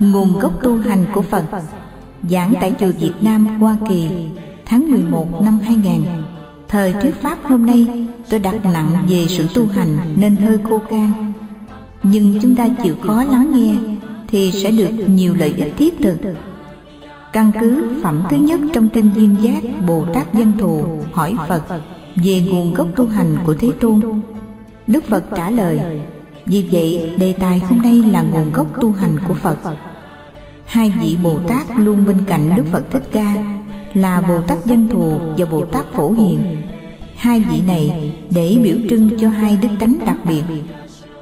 Nguồn gốc tu hành của Phật Giảng tại chùa Việt Nam, Hoa Kỳ Tháng 11 năm 2000 Thời thuyết Pháp hôm nay tôi đặt nặng về sự tu hành nên hơi khô khan. Nhưng chúng ta chịu khó lắng nghe Thì sẽ được nhiều lợi ích thiết thực. Căn cứ phẩm thứ nhất trong kinh Duyên Giác Bồ Tát Dân Thù hỏi Phật về nguồn gốc tu hành của Thế Tôn. Đức Phật trả lời vì vậy, đề tài hôm nay là nguồn gốc tu hành của Phật. Hai vị Bồ Tát luôn bên cạnh Đức Phật Thích Ca, Là Bồ Tát danh Thù và Bồ Tát Phổ Hiền. Hai vị này để biểu trưng cho hai đức tánh đặc biệt.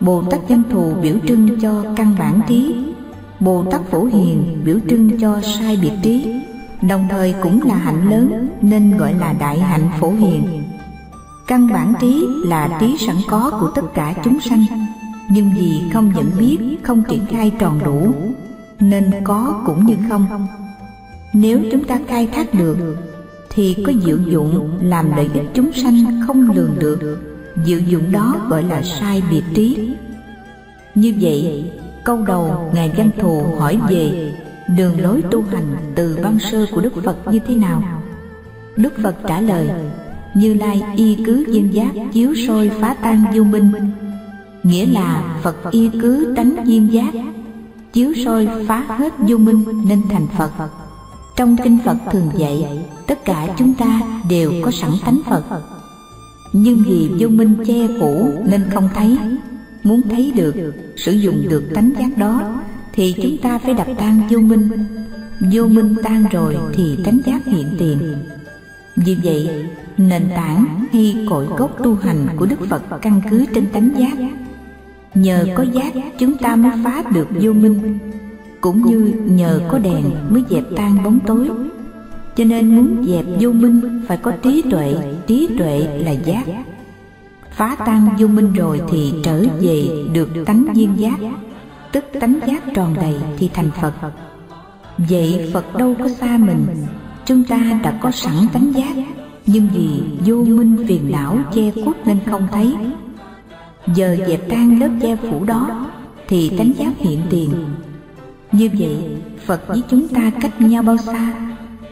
Bồ Tát danh Thù biểu trưng cho căn bản trí. Bồ Tát Phổ Hiền biểu trưng cho sai biệt trí. Đồng thời cũng là hạnh lớn, nên gọi là đại hạnh phổ hiền. Căn bản trí là trí sẵn có của tất cả chúng sanh. Nhưng vì không nhận biết, không triển khai tròn đủ Nên có cũng như không. Nếu chúng ta khai thác được Thì có diệu dụng làm lợi ích chúng sanh không lường được. Diệu dụng đó gọi là sai biệt trí. Như vậy, câu đầu Ngài Văn Thù hỏi về Đường lối tu hành từ văn sơ của Đức Phật như thế nào? Đức Phật trả lời như Lai y cứ viên giác chiếu soi phá tan vô minh. Nghĩa là Phật y cứ tánh duyên giác Chiếu soi phá hết vô minh nên thành Phật. Trong kinh Phật thường dạy Tất cả chúng ta đều có sẵn tánh Phật. Nhưng vì vô minh che phủ nên không thấy Muốn thấy được, sử dụng được tánh giác đó Thì chúng ta phải đập tan vô minh. Vô minh tan rồi thì tánh giác hiện tiền. Vì vậy, nền tảng hay cội gốc tu hành của Đức Phật căn cứ trên tánh giác. Nhờ có giác chúng ta mới phá được vô minh, cũng như nhờ có đèn mới dẹp tan bóng tối. Cho nên muốn dẹp vô minh phải có trí tuệ, trí tuệ. Là giác. Phá tan vô minh rồi thì trở về được tánh duyên giác, tức tánh giác tròn đầy thì thành Phật. Vậy Phật đâu có xa mình. chúng ta đã có sẵn tánh giác. nhưng vì vô minh phiền não che khuất nên không thấy giờ dẹp tan lớp che phủ đó, thì tánh giác hiện tiền. Như vậy, phật với chúng ta cách nhau bao xa?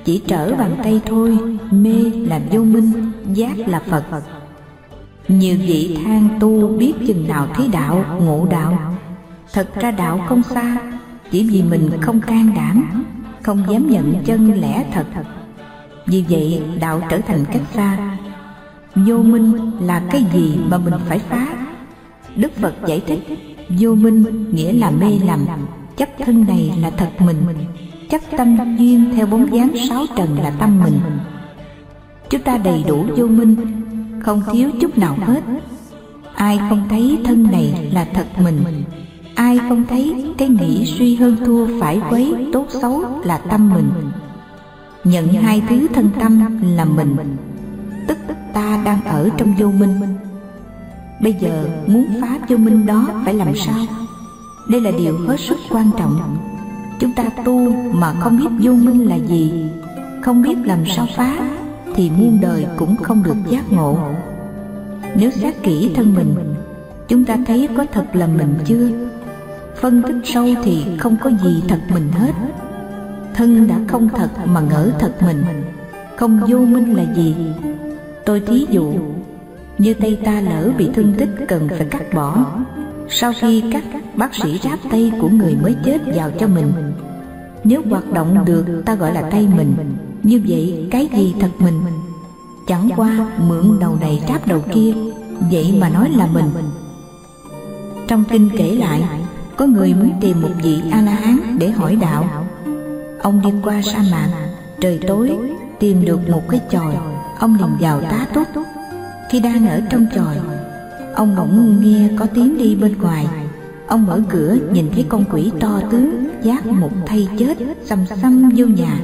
Chỉ trở bàn tay thôi, mê là vô minh, giác là phật. Nhiều vị than tu biết chừng nào thấy đạo, ngộ đạo. Thật ra đạo không xa, chỉ vì mình không can đảm, không dám nhận chân lẽ thật. Vì vậy, đạo trở thành cách xa. Vô minh là cái gì mà mình phải phá? Đức phật giải thích, vô minh nghĩa là mê lầm, chấp thân này là thật mình. Chấp tâm duyên theo bóng dáng sáu trần là tâm mình. Chúng ta đầy đủ vô minh, không thiếu chút nào hết. Ai không thấy thân này là thật mình? Ai không thấy cái nghĩ suy hơn thua phải quấy tốt xấu là tâm mình? Nhận hai thứ thân tâm là mình. Tức ta đang ở trong vô minh bây giờ muốn phá vô minh đó phải làm sao? Đây là điều hết sức quan trọng. Chúng ta tu mà không biết vô minh là gì, không biết làm sao phá, thì muôn đời cũng không được giác ngộ. Nếu xét kỹ thân mình, chúng ta thấy có thật là mình chưa? Phân tích sâu thì không có gì thật mình hết. Thân đã không thật mà ngỡ thật mình, không vô minh là gì? Tôi thí dụ như tay ta lỡ bị thương tích cần phải cắt bỏ. Sau khi cắt bác sĩ ráp tay của người mới chết vào cho mình, nếu hoạt động được, ta gọi là tay mình. Như vậy, cái gì thật mình? Chẳng qua mượn đầu này ráp đầu kia, vậy mà nói là mình. Trong kinh kể lại, có người muốn tìm một vị a la hán để hỏi đạo. Ông đi qua sa mạc, trời tối, tìm được một cái chòi. Ông liền vào tá túc khi đang ở trong chòi ông bỗng nghe có tiếng đi bên ngoài. Ông mở cửa, nhìn thấy con quỷ to tướng, giác một thay chết, xăm xăm vô nhà,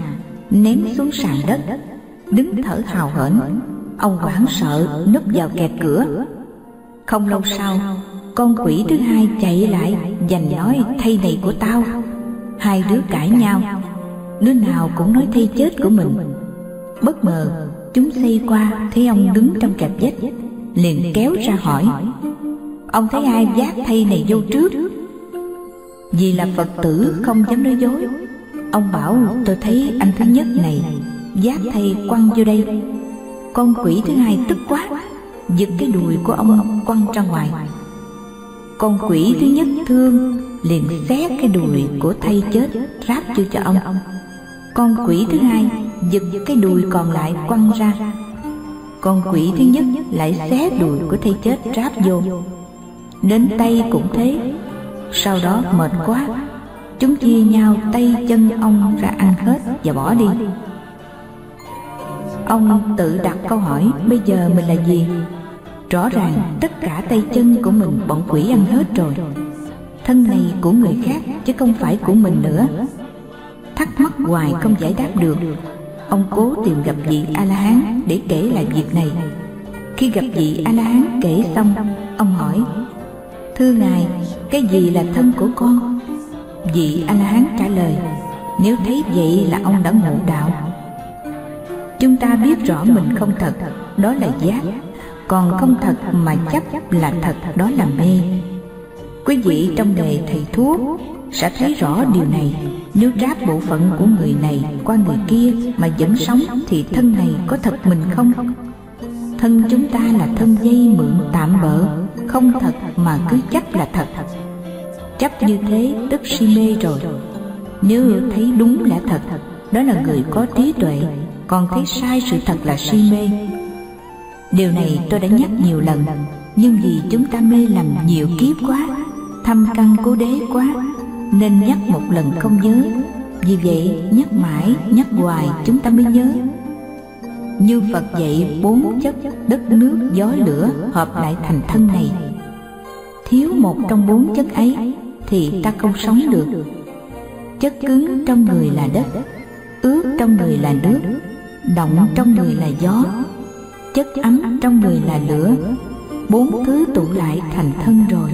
ném xuống sàn đất, đứng thở hào hển. Ông hoảng sợ, núp vào kẹt cửa. Không lâu sau, con quỷ thứ hai chạy lại, giành nói, thay này của tao. Hai đứa cãi nhau. Đứa nào cũng nói, thay chết của mình. Bất ngờ chúng xây qua, thấy ông đứng trong cặp vách liền kéo ra hỏi, ông thấy ai vác thay này vô trước? Vì là Phật tử không dám nói dối. Ông bảo, tôi thấy anh thứ nhất này giáp thầy quăng vô đây. Con quỷ thứ hai tức quá, Giật cái đùi của ông quăng ra ngoài. Con quỷ thứ nhất thương, Liền xé cái đùi của thầy chết Ráp vô cho ông. Con quỷ thứ hai giật cái đùi còn lại quăng ra. Con quỷ thứ nhất lại xé đùi của thầy chết ráp vô. Đến tay cũng thế. Sau đó mệt quá, Chúng chia nhau tay chân ông ra ăn hết và bỏ đi. Ông tự đặt câu hỏi, Bây giờ mình là gì? Rõ ràng tất cả tay chân của mình bọn quỷ ăn hết rồi. Thân này của người khác chứ không phải của mình nữa. Thắc mắc hoài không giải đáp được. Ông cố tìm gặp vị A-la-hán để kể lại việc này. Khi gặp vị A-la-hán kể xong Ông hỏi Thưa Ngài, cái gì là thân của con? Vị A-la-hán trả lời Nếu thấy vậy là ông đã ngộ đạo. Chúng ta biết rõ mình không thật Đó là giác. Còn không thật mà chấp là thật Đó là mê. Quý vị trong đề thầy thuốc Sẽ thấy rõ điều này. Nếu ráp bộ phận của người này qua người kia Mà vẫn sống Thì thân này có thật mình không? Thân chúng ta là thân dây mượn tạm bỡ Không thật mà cứ chấp là thật. Chấp như thế tức si mê rồi. Nếu thấy đúng lẽ thật, Đó là người có trí tuệ, Còn thấy sai sự thật là si mê. Điều này tôi đã nhắc nhiều lần, Nhưng vì chúng ta mê lầm nhiều kiếp quá thăm căn cố đế quá, Nên nhắc một lần không nhớ. Vì vậy, nhắc mãi, nhắc hoài chúng ta mới nhớ. Như Phật dạy bốn chất, đất nước, gió, lửa hợp lại thành thân này. Thiếu một trong bốn chất ấy thì ta không sống được. Chất cứng trong người là đất, ướt trong người là nước động trong người là gió, chất ấm trong người là lửa. Bốn thứ tụ lại thành thân rồi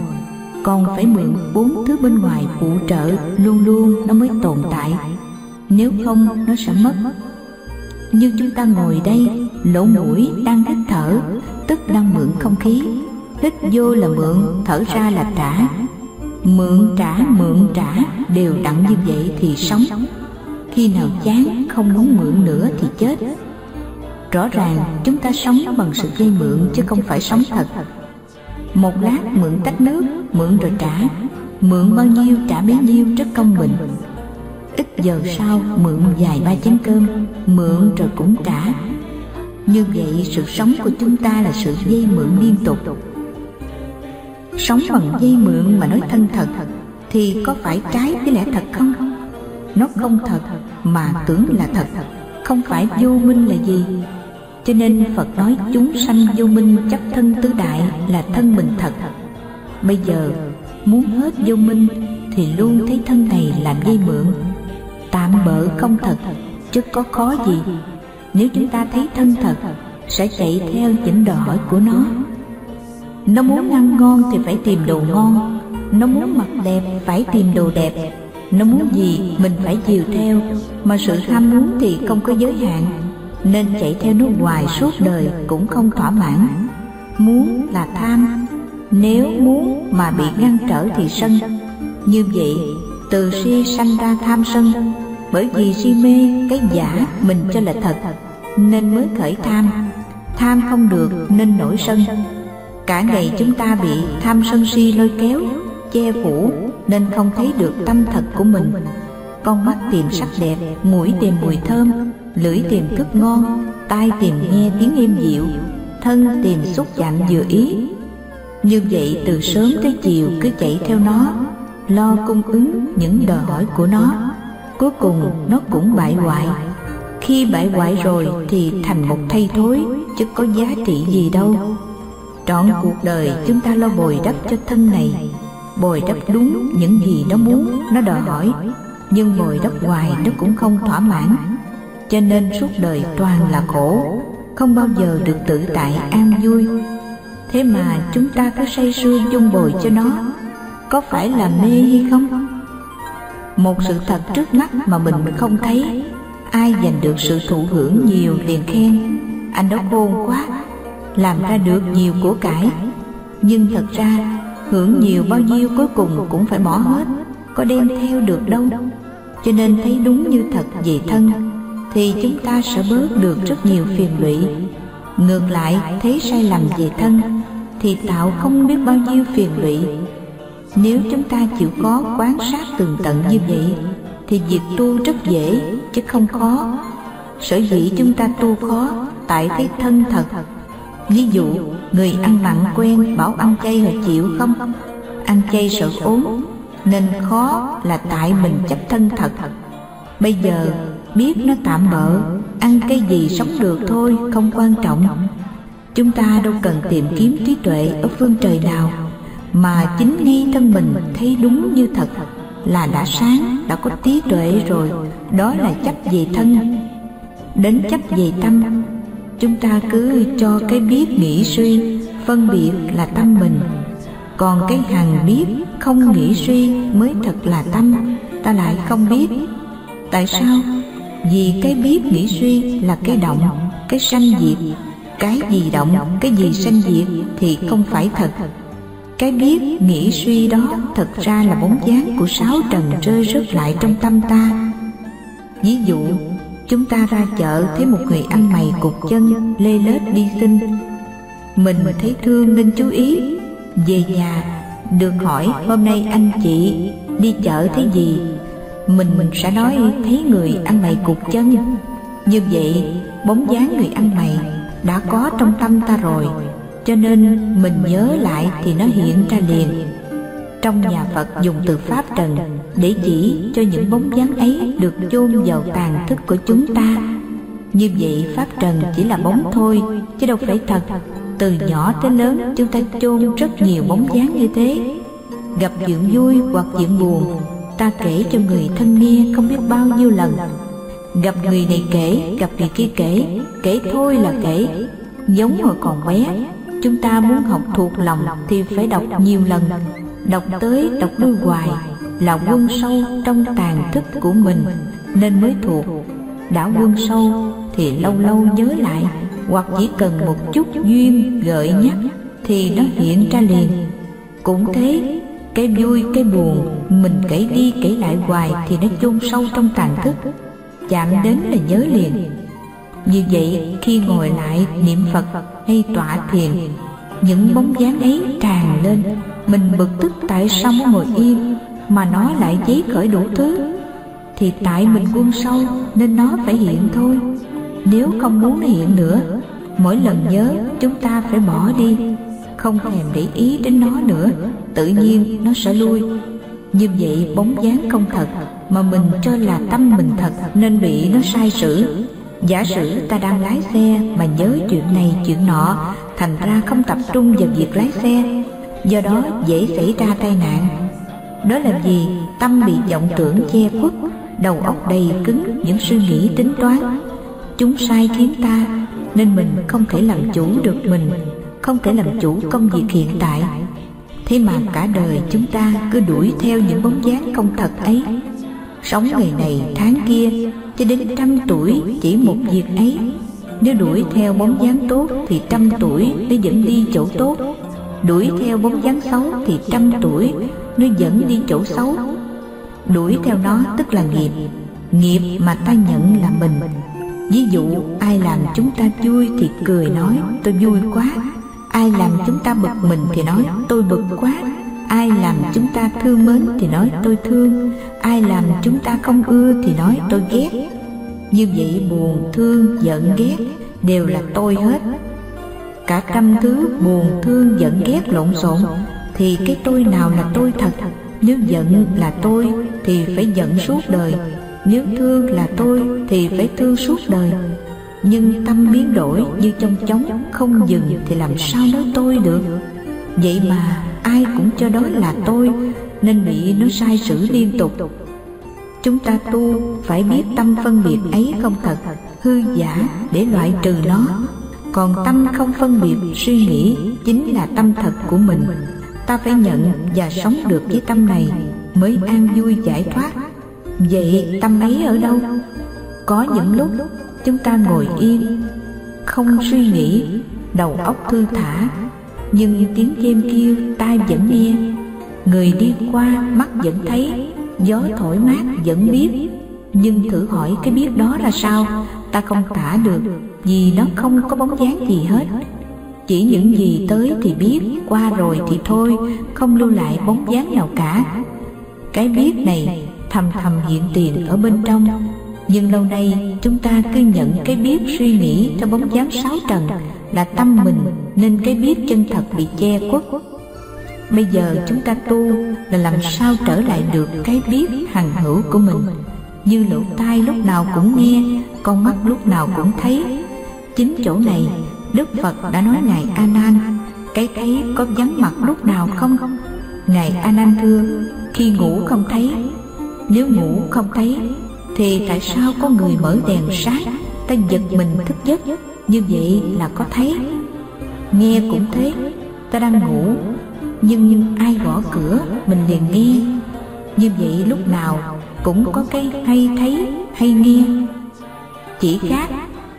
còn phải mượn bốn thứ bên ngoài phụ trợ luôn luôn nó mới tồn tại. Nếu không, nó sẽ mất. Như chúng ta ngồi đây, lỗ mũi đang hít thở, tức đang mượn không khí. Hít vô là mượn, thở ra là trả. Mượn trả mượn, trả, đều đặn như vậy thì sống. Khi nào chán, không muốn mượn nữa thì chết. Rõ ràng, chúng ta sống bằng sự dây mượn chứ không phải sống thật. Một lát mượn tách nước, mượn rồi trả. Mượn bao nhiêu trả bấy nhiêu rất công bình. Ít giờ sau mượn vài ba chén cơm Mượn rồi cũng trả. Như vậy sự sống của chúng ta là sự dây mượn liên tục. Sống bằng dây mượn mà nói thân thật Thì có phải trái với lẽ thật không? Nó không thật mà tưởng là thật Không phải vô minh là gì. Cho nên Phật nói chúng sanh vô minh chấp thân tứ đại là thân mình thật. Bây giờ, muốn hết vô minh Thì luôn thấy thân này làm dây mượn. Tạm bỡ không thật, Chứ có khó gì. Nếu chúng ta thấy thân thật, Sẽ chạy theo những đòi hỏi của nó. Nó muốn ăn ngon thì phải tìm đồ ngon. Nó muốn mặc đẹp, phải tìm đồ đẹp. Nó muốn gì, mình phải chiều theo. Mà sự ham muốn thì không có giới hạn. Nên chạy theo nó hoài suốt đời cũng không thỏa mãn. Muốn là tham Nếu muốn mà bị ngăn trở thì sân. Như vậy từ si sanh ra tham sân Bởi vì si mê cái giả mình cho là thật Nên mới khởi tham. Tham không được nên nổi sân. Cả ngày chúng ta bị tham sân si lôi kéo Che phủ nên không thấy được tâm thật của mình. Con mắt tìm sắc đẹp, mũi tìm mùi thơm. Lưỡi tìm thức ngon, tai tìm nghe tiếng êm dịu Thân tìm xúc chạm vừa ý. Như vậy từ sớm tới chiều cứ chạy theo nó Lo cung ứng những đòi hỏi của nó. Cuối cùng nó cũng bại hoại. Khi bại hoại rồi thì thành một thay thối Chứ có giá trị gì đâu. Trọn cuộc đời chúng ta lo bồi đắp cho thân này. Bồi đắp đúng những gì nó muốn, nó đòi hỏi. Nhưng bồi đắp hoài nó cũng không thỏa mãn. Cho nên suốt đời toàn là khổ, Không bao giờ được tự tại an vui. Thế mà chúng ta cứ say sưa dung bồi cho nó, Có phải là mê hay không? Một sự thật trước mắt mà mình không thấy, Ai giành được sự thụ hưởng nhiều liền khen, Anh đó khôn quá, làm ra được nhiều của cải. Nhưng thật ra, hưởng nhiều bao nhiêu cuối cùng cũng phải bỏ hết, có đem theo được đâu. Cho nên thấy đúng như thật về thân thì chúng ta sẽ bớt được rất nhiều phiền lụy. Ngược lại, thấy sai lầm về thân, thì tạo không biết bao nhiêu phiền lụy. Nếu chúng ta chịu khó quán sát tường tận như vậy, thì việc tu rất dễ, chứ không khó. Sở dĩ chúng ta tu khó, tại thấy thân thật. Ví dụ, người ăn mặn quen bảo ăn chay họ chịu không? Ăn chay sợ ốm nên khó là tại mình chấp thân thật. Bây giờ biết nó tạm bỡ, ăn cái gì sống được thôi, không quan trọng. Chúng ta đâu cần tìm kiếm trí tuệ ở phương trời nào, mà chính ngay thân mình thấy đúng như thật là đã sáng, đã có trí tuệ rồi, đó là chấp về thân. Đến chấp về tâm, chúng ta cứ cho cái biết nghĩ suy, phân biệt là tâm mình. Còn cái hằng biết không nghĩ suy mới thật là tâm, ta lại không biết. Tại sao? Vì cái biết nghĩ suy là cái động, cái sanh diệt. Cái gì động, cái gì sanh diệt thì không phải thật. Cái biết nghĩ suy đó thật ra là bóng dáng của sáu trần rơi rớt lại trong tâm ta. Ví dụ, chúng ta ra chợ thấy một người ăn mày cục chân, lê lết đi xin. Mình thấy thương nên chú ý. Về nhà, được hỏi, hôm nay anh chị đi chợ thấy gì? Mình mình sẽ nói thấy người ăn mày cục chân như vậy bóng dáng người ăn mày đã có trong tâm ta rồi cho nên mình nhớ lại thì nó hiện ra liền trong nhà Phật dùng từ Pháp Trần để chỉ cho những bóng dáng ấy được chôn vào tàn thức của chúng ta. Như vậy Pháp Trần chỉ là bóng thôi, chứ đâu phải thật. Từ nhỏ tới lớn chúng ta chôn rất nhiều bóng dáng như thế. Gặp chuyện vui hoặc chuyện buồn, ta kể cho người thân nghe không biết bao nhiêu lần. Gặp người này kể, gặp người kia kể, kể thôi là kể. Giống hồi còn bé, chúng ta muốn học thuộc lòng thì phải đọc nhiều lần đọc tới đọc lui hoài là quân sâu trong tàn thức của mình nên mới thuộc đã quân sâu thì lâu lâu nhớ lại hoặc chỉ cần một chút duyên gợi nhắc thì nó hiện ra liền cũng thế cái vui, cái buồn, mình kể đi kể lại hoài thì nó chôn sâu trong tàn thức. Chạm đến là nhớ liền. Như vậy, khi ngồi lại niệm phật hay tọa thiền, những bóng dáng ấy tràn lên. Mình bực tức tại sao muốn ngồi yên mà nó lại dấy khởi đủ thứ? Thì tại mình quân sâu nên nó phải hiện thôi. Nếu không muốn hiện nữa, mỗi lần nhớ chúng ta phải bỏ đi không thèm để ý đến nó nữa, tự nhiên nó sẽ lui. Như vậy bóng dáng không thật mà mình cho là tâm mình thật nên bị nó sai sử. Giả sử ta đang lái xe mà nhớ chuyện này chuyện nọ, thành ra không tập trung vào việc lái xe, do đó dễ xảy ra tai nạn. Đó là vì tâm bị vọng tưởng che khuất, đầu óc đầy cứng những suy nghĩ tính toán. Chúng sai khiến ta nên mình không thể làm chủ được mình không thể làm chủ công việc hiện tại. Thế mà cả đời chúng ta cứ đuổi theo những bóng dáng không thật ấy. Sống ngày này, tháng kia, cho đến trăm tuổi chỉ một việc ấy. Nếu đuổi theo bóng dáng tốt thì trăm tuổi nó dẫn đi chỗ tốt. Đuổi theo bóng dáng xấu thì trăm tuổi nó dẫn đi chỗ xấu. Đuổi theo nó tức là nghiệp. Nghiệp mà ta nhận là mình. Ví dụ, ai làm chúng ta vui thì cười nói, tôi vui quá ai làm chúng ta bực mình thì nói tôi bực quá. ai làm chúng ta thương mến thì nói tôi thương. Ai làm chúng ta không ưa thì nói tôi ghét. như vậy buồn thương giận ghét đều là tôi hết. cả trăm thứ buồn thương giận ghét lộn xộn. thì cái tôi nào là tôi thật? nếu giận là tôi thì phải giận suốt đời. nếu thương là tôi thì phải thương suốt đời nhưng tâm biến đổi như trong chóng, không dừng thì làm sao nói tôi được? Vậy mà ai cũng cho đó là tôi, nên bị nó sai sử liên tục. Chúng ta tu phải biết tâm phân biệt ấy không thật, hư giả để loại trừ nó. Còn tâm không phân biệt, suy nghĩ chính là tâm thật của mình. Ta phải nhận và sống được với tâm này mới an vui giải thoát. Vậy tâm ấy ở đâu? Có những lúc chúng ta ngồi yên không suy nghĩ đầu óc thư thả. nhưng tiếng chim kêu tai vẫn nghe. Người đi qua mắt vẫn thấy gió thổi mát vẫn biết. nhưng thử hỏi cái biết đó là sao? ta không tả được vì nó không có bóng dáng gì hết. chỉ những gì tới thì biết qua rồi thì thôi. không lưu lại bóng dáng nào cả. cái biết này thầm thầm hiện tiền ở bên trong nhưng lâu nay, chúng ta cứ nhận cái biết suy nghĩ theo bóng dáng sáu trần là tâm mình nên cái biết chân thật bị che khuất. Bây giờ chúng ta tu là làm sao trở lại được cái biết hằng hữu của mình. Như lỗ tai lúc nào cũng nghe, con mắt lúc nào cũng thấy. Chính chỗ này, đức phật đã nói ngài a nan cái thấy có vắng mặt lúc nào không? Ngài a nan thưa, khi ngủ không thấy. Nếu ngủ không thấy thì tại sao có người mở đèn sáng, ta giật mình thức giấc? Như vậy là có thấy. Nghe cũng thế ta đang ngủ. Nhưng ai gõ cửa, mình liền nghe. Như vậy lúc nào cũng có cái hay thấy, hay nghe. Chỉ khác,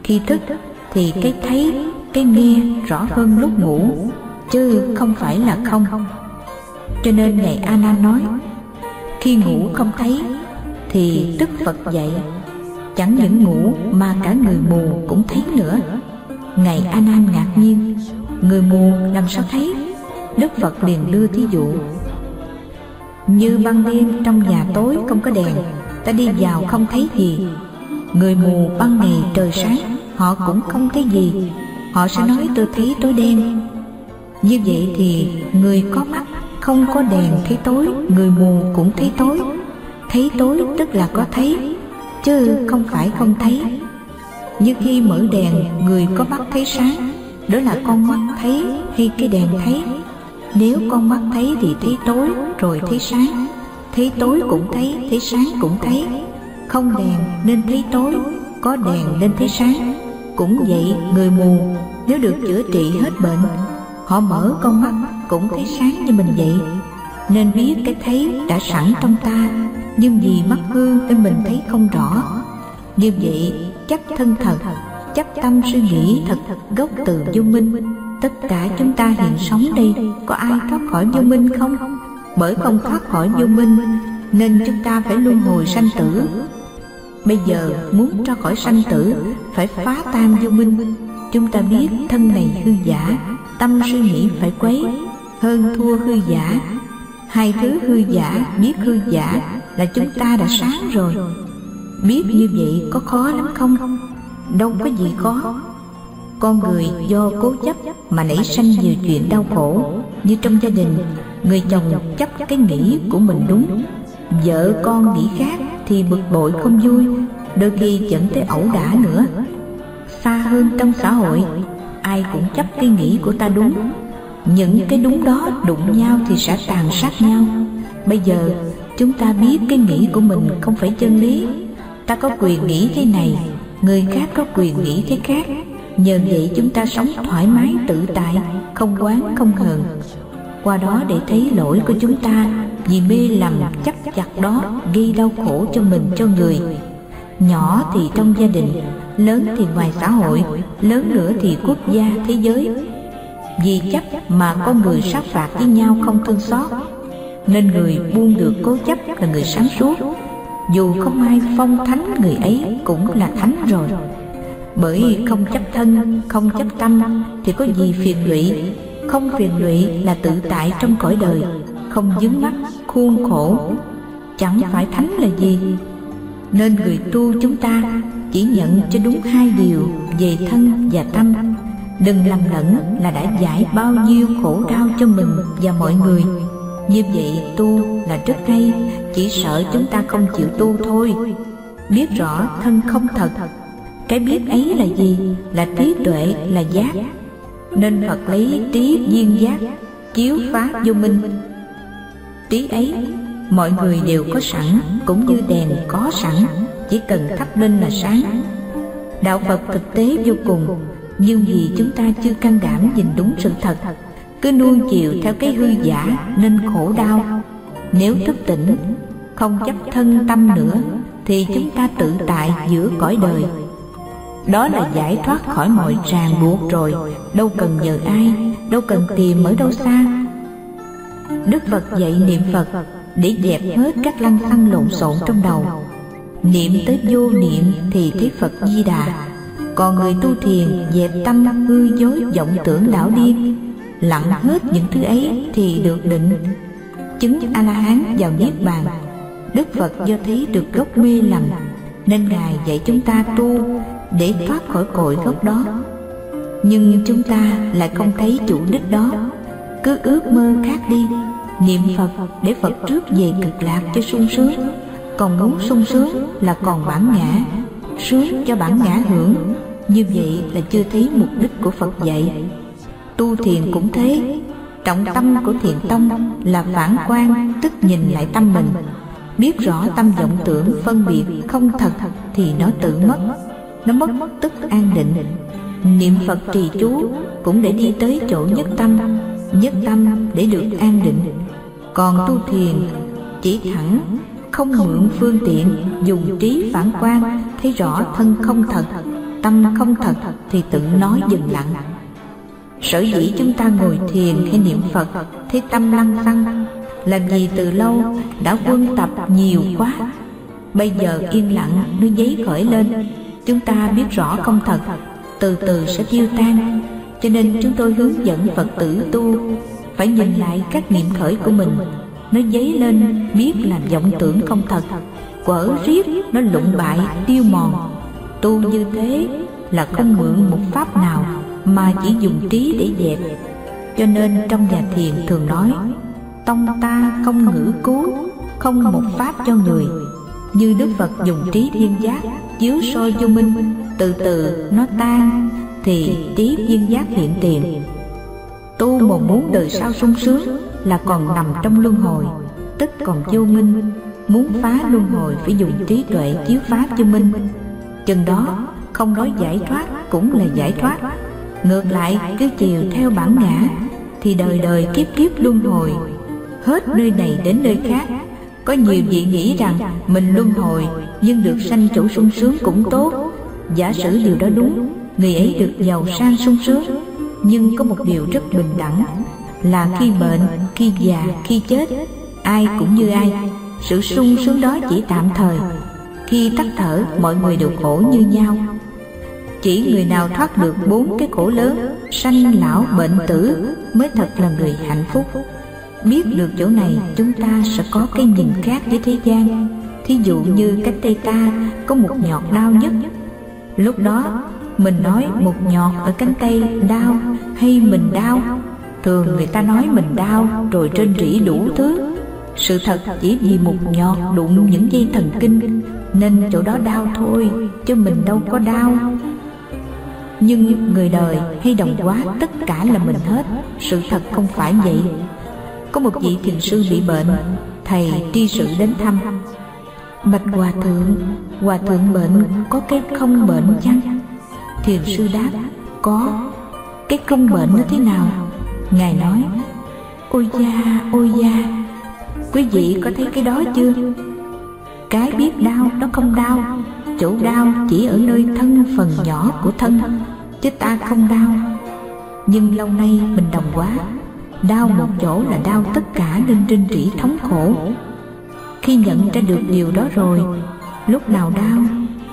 khi thức thì cái thấy, cái nghe rõ hơn lúc ngủ, chứ không phải là không. Cho nên ngài a nói, khi ngủ không thấy thì đức phật dạy, chẳng những ngủ mà cả người mù cũng thấy nữa. Ngài a nan ngạc nhiên, người mù làm sao thấy? Đức phật liền đưa thí dụ. Như ban đêm trong nhà tối không có đèn, ta đi vào không thấy gì. Người mù ban ngày trời sáng, họ cũng không thấy gì. Họ sẽ nói, tôi thấy tối đen. Như vậy thì người có mắt, không có đèn thấy tối, người mù cũng thấy tối thấy tối tức là có thấy, chứ không phải không thấy. Như khi mở đèn, người có mắt thấy sáng, đó là con mắt thấy hay cái đèn thấy. Nếu con mắt thấy thì thấy tối, rồi thấy sáng. Thấy tối cũng thấy thấy sáng cũng thấy. Không đèn nên thấy tối, có đèn nên thấy sáng. Cũng vậy, người mù, nếu được chữa trị hết bệnh, họ mở con mắt cũng thấy sáng như mình vậy. Nên biết cái thấy đã sẵn trong ta nhưng vì mắt hư nên mình thấy không rõ. Như vậy, chắc thân thật, chắc tâm suy nghĩ thật gốc từ vô minh. Tất cả chúng ta hiện sống đây, có ai thoát khỏi vô minh không? Bởi không thoát khỏi vô minh, nên chúng ta phải luân hồi sanh tử. Bây giờ muốn ra khỏi sanh tử, phải phá tan vô minh. Chúng ta biết thân này hư giả, tâm suy nghĩ phải quấy. Hơn thua hư giả, hai thứ hư giả biết hư giả là chúng ta đã sáng rồi. biết như vậy có khó lắm không? đâu có gì khó. con người do cố chấp mà nảy sanh nhiều chuyện đau khổ. như trong gia đình người chồng chấp cái nghĩ của mình đúng. vợ con nghĩ khác thì bực bội không vui. đôi khi dẫn tới ẩu đả nữa. xa hơn trong xã hội ai cũng chấp cái nghĩ của ta đúng. những cái đúng đó đụng nhau thì sẽ tàn sát nhau. bây giờ chúng ta biết cái nghĩ của mình không phải chân lý. Ta có quyền nghĩ thế này, người khác có quyền nghĩ thế khác. Nhờ vậy chúng ta sống thoải mái, tự tại, không quán, không hờn. Qua đó để thấy lỗi của chúng ta, vì mê lầm chấp chặt đó gây đau khổ cho mình, cho người. Nhỏ thì trong gia đình, lớn thì ngoài xã hội, lớn nữa thì quốc gia, thế giới. Vì chấp mà con người sát phạt với nhau không thương xót nên người buông được cố chấp là người sáng suốt. Dù không ai phong thánh người ấy cũng là thánh rồi. Bởi không chấp thân, không chấp tâm thì có gì phiền lụy? Không phiền lụy là tự tại trong cõi đời, không dướng mắt, khuôn khổ. Chẳng phải thánh là gì? Nên người tu chúng ta chỉ nhận cho đúng hai điều về thân và tâm. Đừng lầm lẫn là đã giải bao nhiêu khổ đau cho mình và mọi người như vậy tu là rất hay, chỉ sợ chúng ta không chịu tu thôi. Biết rõ thân không thật, cái biết ấy là gì? Là trí tuệ, là giác. Nên phật lấy trí duyên giác, chiếu phá vô minh. Trí ấy, mọi người đều có sẵn, cũng như đèn có sẵn, chỉ cần thắp lên là sáng. Đạo phật thực tế vô cùng, nhưng vì chúng ta chưa can đảm nhìn đúng sự thật cứ nuông chiều theo cái hư giả nên khổ đau. Nếu thức tỉnh, không chấp thân tâm nữa, thì chúng ta tự tại giữa cõi đời. Đó là giải thoát khỏi mọi ràng buộc rồi. Đâu cần nhờ ai, đâu cần tìm ở đâu xa. Đức phật dạy niệm phật để dẹp hết các lăng xăng lộn xộn trong đầu. Niệm tới vô niệm thì thấy phật di đà. Còn người tu thiền dẹp tâm hư dối vọng tưởng đảo điên lặng hết những thứ ấy thì được định. Chứng a la hán vào niết bàn. Đức phật do thấy được gốc mê lầm, nên ngài dạy chúng ta tu để thoát khỏi cội gốc đó. Nhưng chúng ta lại không thấy chủ đích đó. Cứ ước mơ khác đi, niệm phật để phật trước về cực lạc cho sung sướng. Còn muốn sung sướng là còn bản ngã, sướng cho bản ngã hưởng. Như vậy là chưa thấy mục đích của phật dạy tu thiền cũng thế. trọng tâm của thiền tông là phản quan tức nhìn lại tâm mình. biết rõ tâm vọng tưởng phân biệt không thật thì nó tự mất. nó mất tức an định. niệm phật trì chú cũng để đi tới chỗ nhất tâm nhất tâm để được an định. còn tu thiền chỉ thẳng không mượn phương tiện dùng trí phản quan thấy rõ thân không thật tâm không thật thì tự nói dừng lặng sở dĩ chúng ta ngồi thiền hay niệm phật thấy tâm lăng tăng. Là vì từ lâu, đã quân tập nhiều quá. Bây giờ yên lặng nó giấy khởi lên. Chúng ta biết rõ không thật, từ từ sẽ tiêu tan. Cho nên chúng tôi hướng dẫn phật tử tu, phải nhìn lại các niệm khởi của mình. Nó dấy lên, biết là vọng tưởng không thật. Quở riết, nó lụng bại, tiêu mòn. Tu như thế là không mượn một pháp nào mà chỉ dùng trí để dẹp. Cho nên trong nhà thiền thường nói, tông ta không ngữ cứu, không một pháp cho người. Như đức phật dùng trí thiên giác chiếu soi vô minh, từ từ nó tan, thì trí thiên giác hiện tiền. Tu mà muốn đời sau sung sướng là còn nằm trong luân hồi, tức còn vô minh. Muốn phá luân hồi phải dùng trí tuệ chiếu pháp cho minh. Chừng đó, không nói giải thoát cũng là giải thoát ngược lại, cứ chiều theo bản ngã, thì đời đời kiếp kiếp luân hồi. Hết nơi này đến nơi khác. Có nhiều vị nghĩ rằng mình luân hồi, nhưng được sanh chỗ sung sướng cũng tốt. Giả sử điều đó đúng, người ấy được giàu sang sung sướng. Nhưng có một điều rất bình đẳng, là khi bệnh, khi già, khi chết, ai cũng như ai. Sự sung sướng đó chỉ tạm thời. Khi tắt thở, mọi người đều khổ như nhau chỉ người nào thoát được bốn cái khổ lớn, sanh lão bệnh tử mới thật là người hạnh phúc. Biết được chỗ này, chúng ta sẽ có cái nhìn khác với thế gian. Thí dụ như cánh tay ta có một nhọt đau nhất. Lúc đó, mình nói một nhọt ở cánh tay đau hay mình đau? Thường người ta nói mình đau rồi trên rỉ đủ thứ. Sự thật chỉ vì một nhọt đụng những dây thần kinh, nên chỗ đó đau thôi, chứ mình đâu có đau nhưng người đời hay đồng quá tất cả là mình hết. Sự thật không phải vậy. Có một vị thiền sư bị bệnh, thầy tri sự đến thăm. Bạch hòa thượng hòa thượng bệnh có cái không bệnh chăng? Thiền sư đáp, có. Cái không bệnh nó thế nào? Ngài nói, ôi da ôi da, quý vị có thấy cái đó chưa? Cái biết đau, nó không đau. Chỗ đau chỉ ở nơi thân phần nhỏ của thân chứ ta không đau. Nhưng lâu nay mình đồng quá, đau một chỗ là đau tất cả nên trinh trĩ thống khổ. Khi nhận ra được điều đó rồi, lúc nào đau,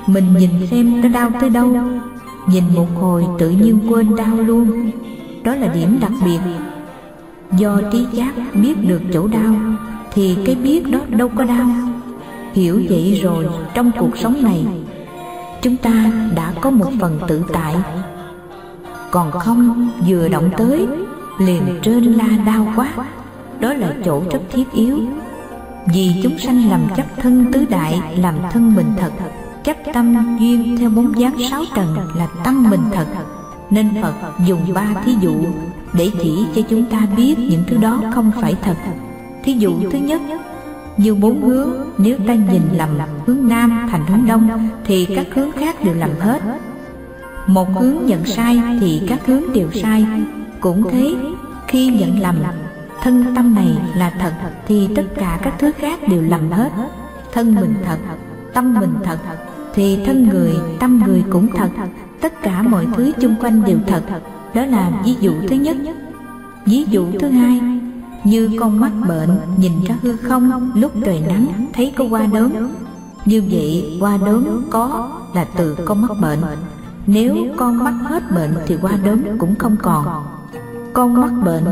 mình nhìn xem nó đau tới đâu. Nhìn một hồi tự nhiên quên đau luôn. Đó là điểm đặc biệt. Do trí giác biết được chỗ đau, thì cái biết đó đâu có đau. Hiểu vậy rồi, trong cuộc sống này, chúng ta đã có một phần tự tại còn không, vừa động tới, liền trên la đau quá. Đó là chỗ rất thiết yếu. Vì chúng sanh làm chấp thân tứ đại, làm thân mình thật, chấp tâm duyên theo bốn dáng sáu trần là tâm mình thật. Nên phật dùng ba thí dụ để chỉ cho chúng ta biết những thứ đó không phải thật. Thí dụ thứ nhất, như bốn hướng, nếu ta nhìn lầm hướng nam thành hướng đông, thì các hướng khác đều lầm hết một hướng nhận sai thì các hướng đều sai. cũng thế khi nhận lầm thân tâm này là thật thì tất cả các thứ khác đều lầm hết. thân mình thật tâm mình thật thì thân người tâm người cũng thật. tất cả mọi thứ chung quanh đều thật. đó là ví dụ thứ nhất. ví dụ thứ hai như con mắt bệnh nhìn ra hư không lúc trời nắng thấy có hoa đốm như vậy hoa đốm có là từ con mắt bệnh nếu con mắc hết bệnh thì qua đốm cũng không còn. Con mắc bệnh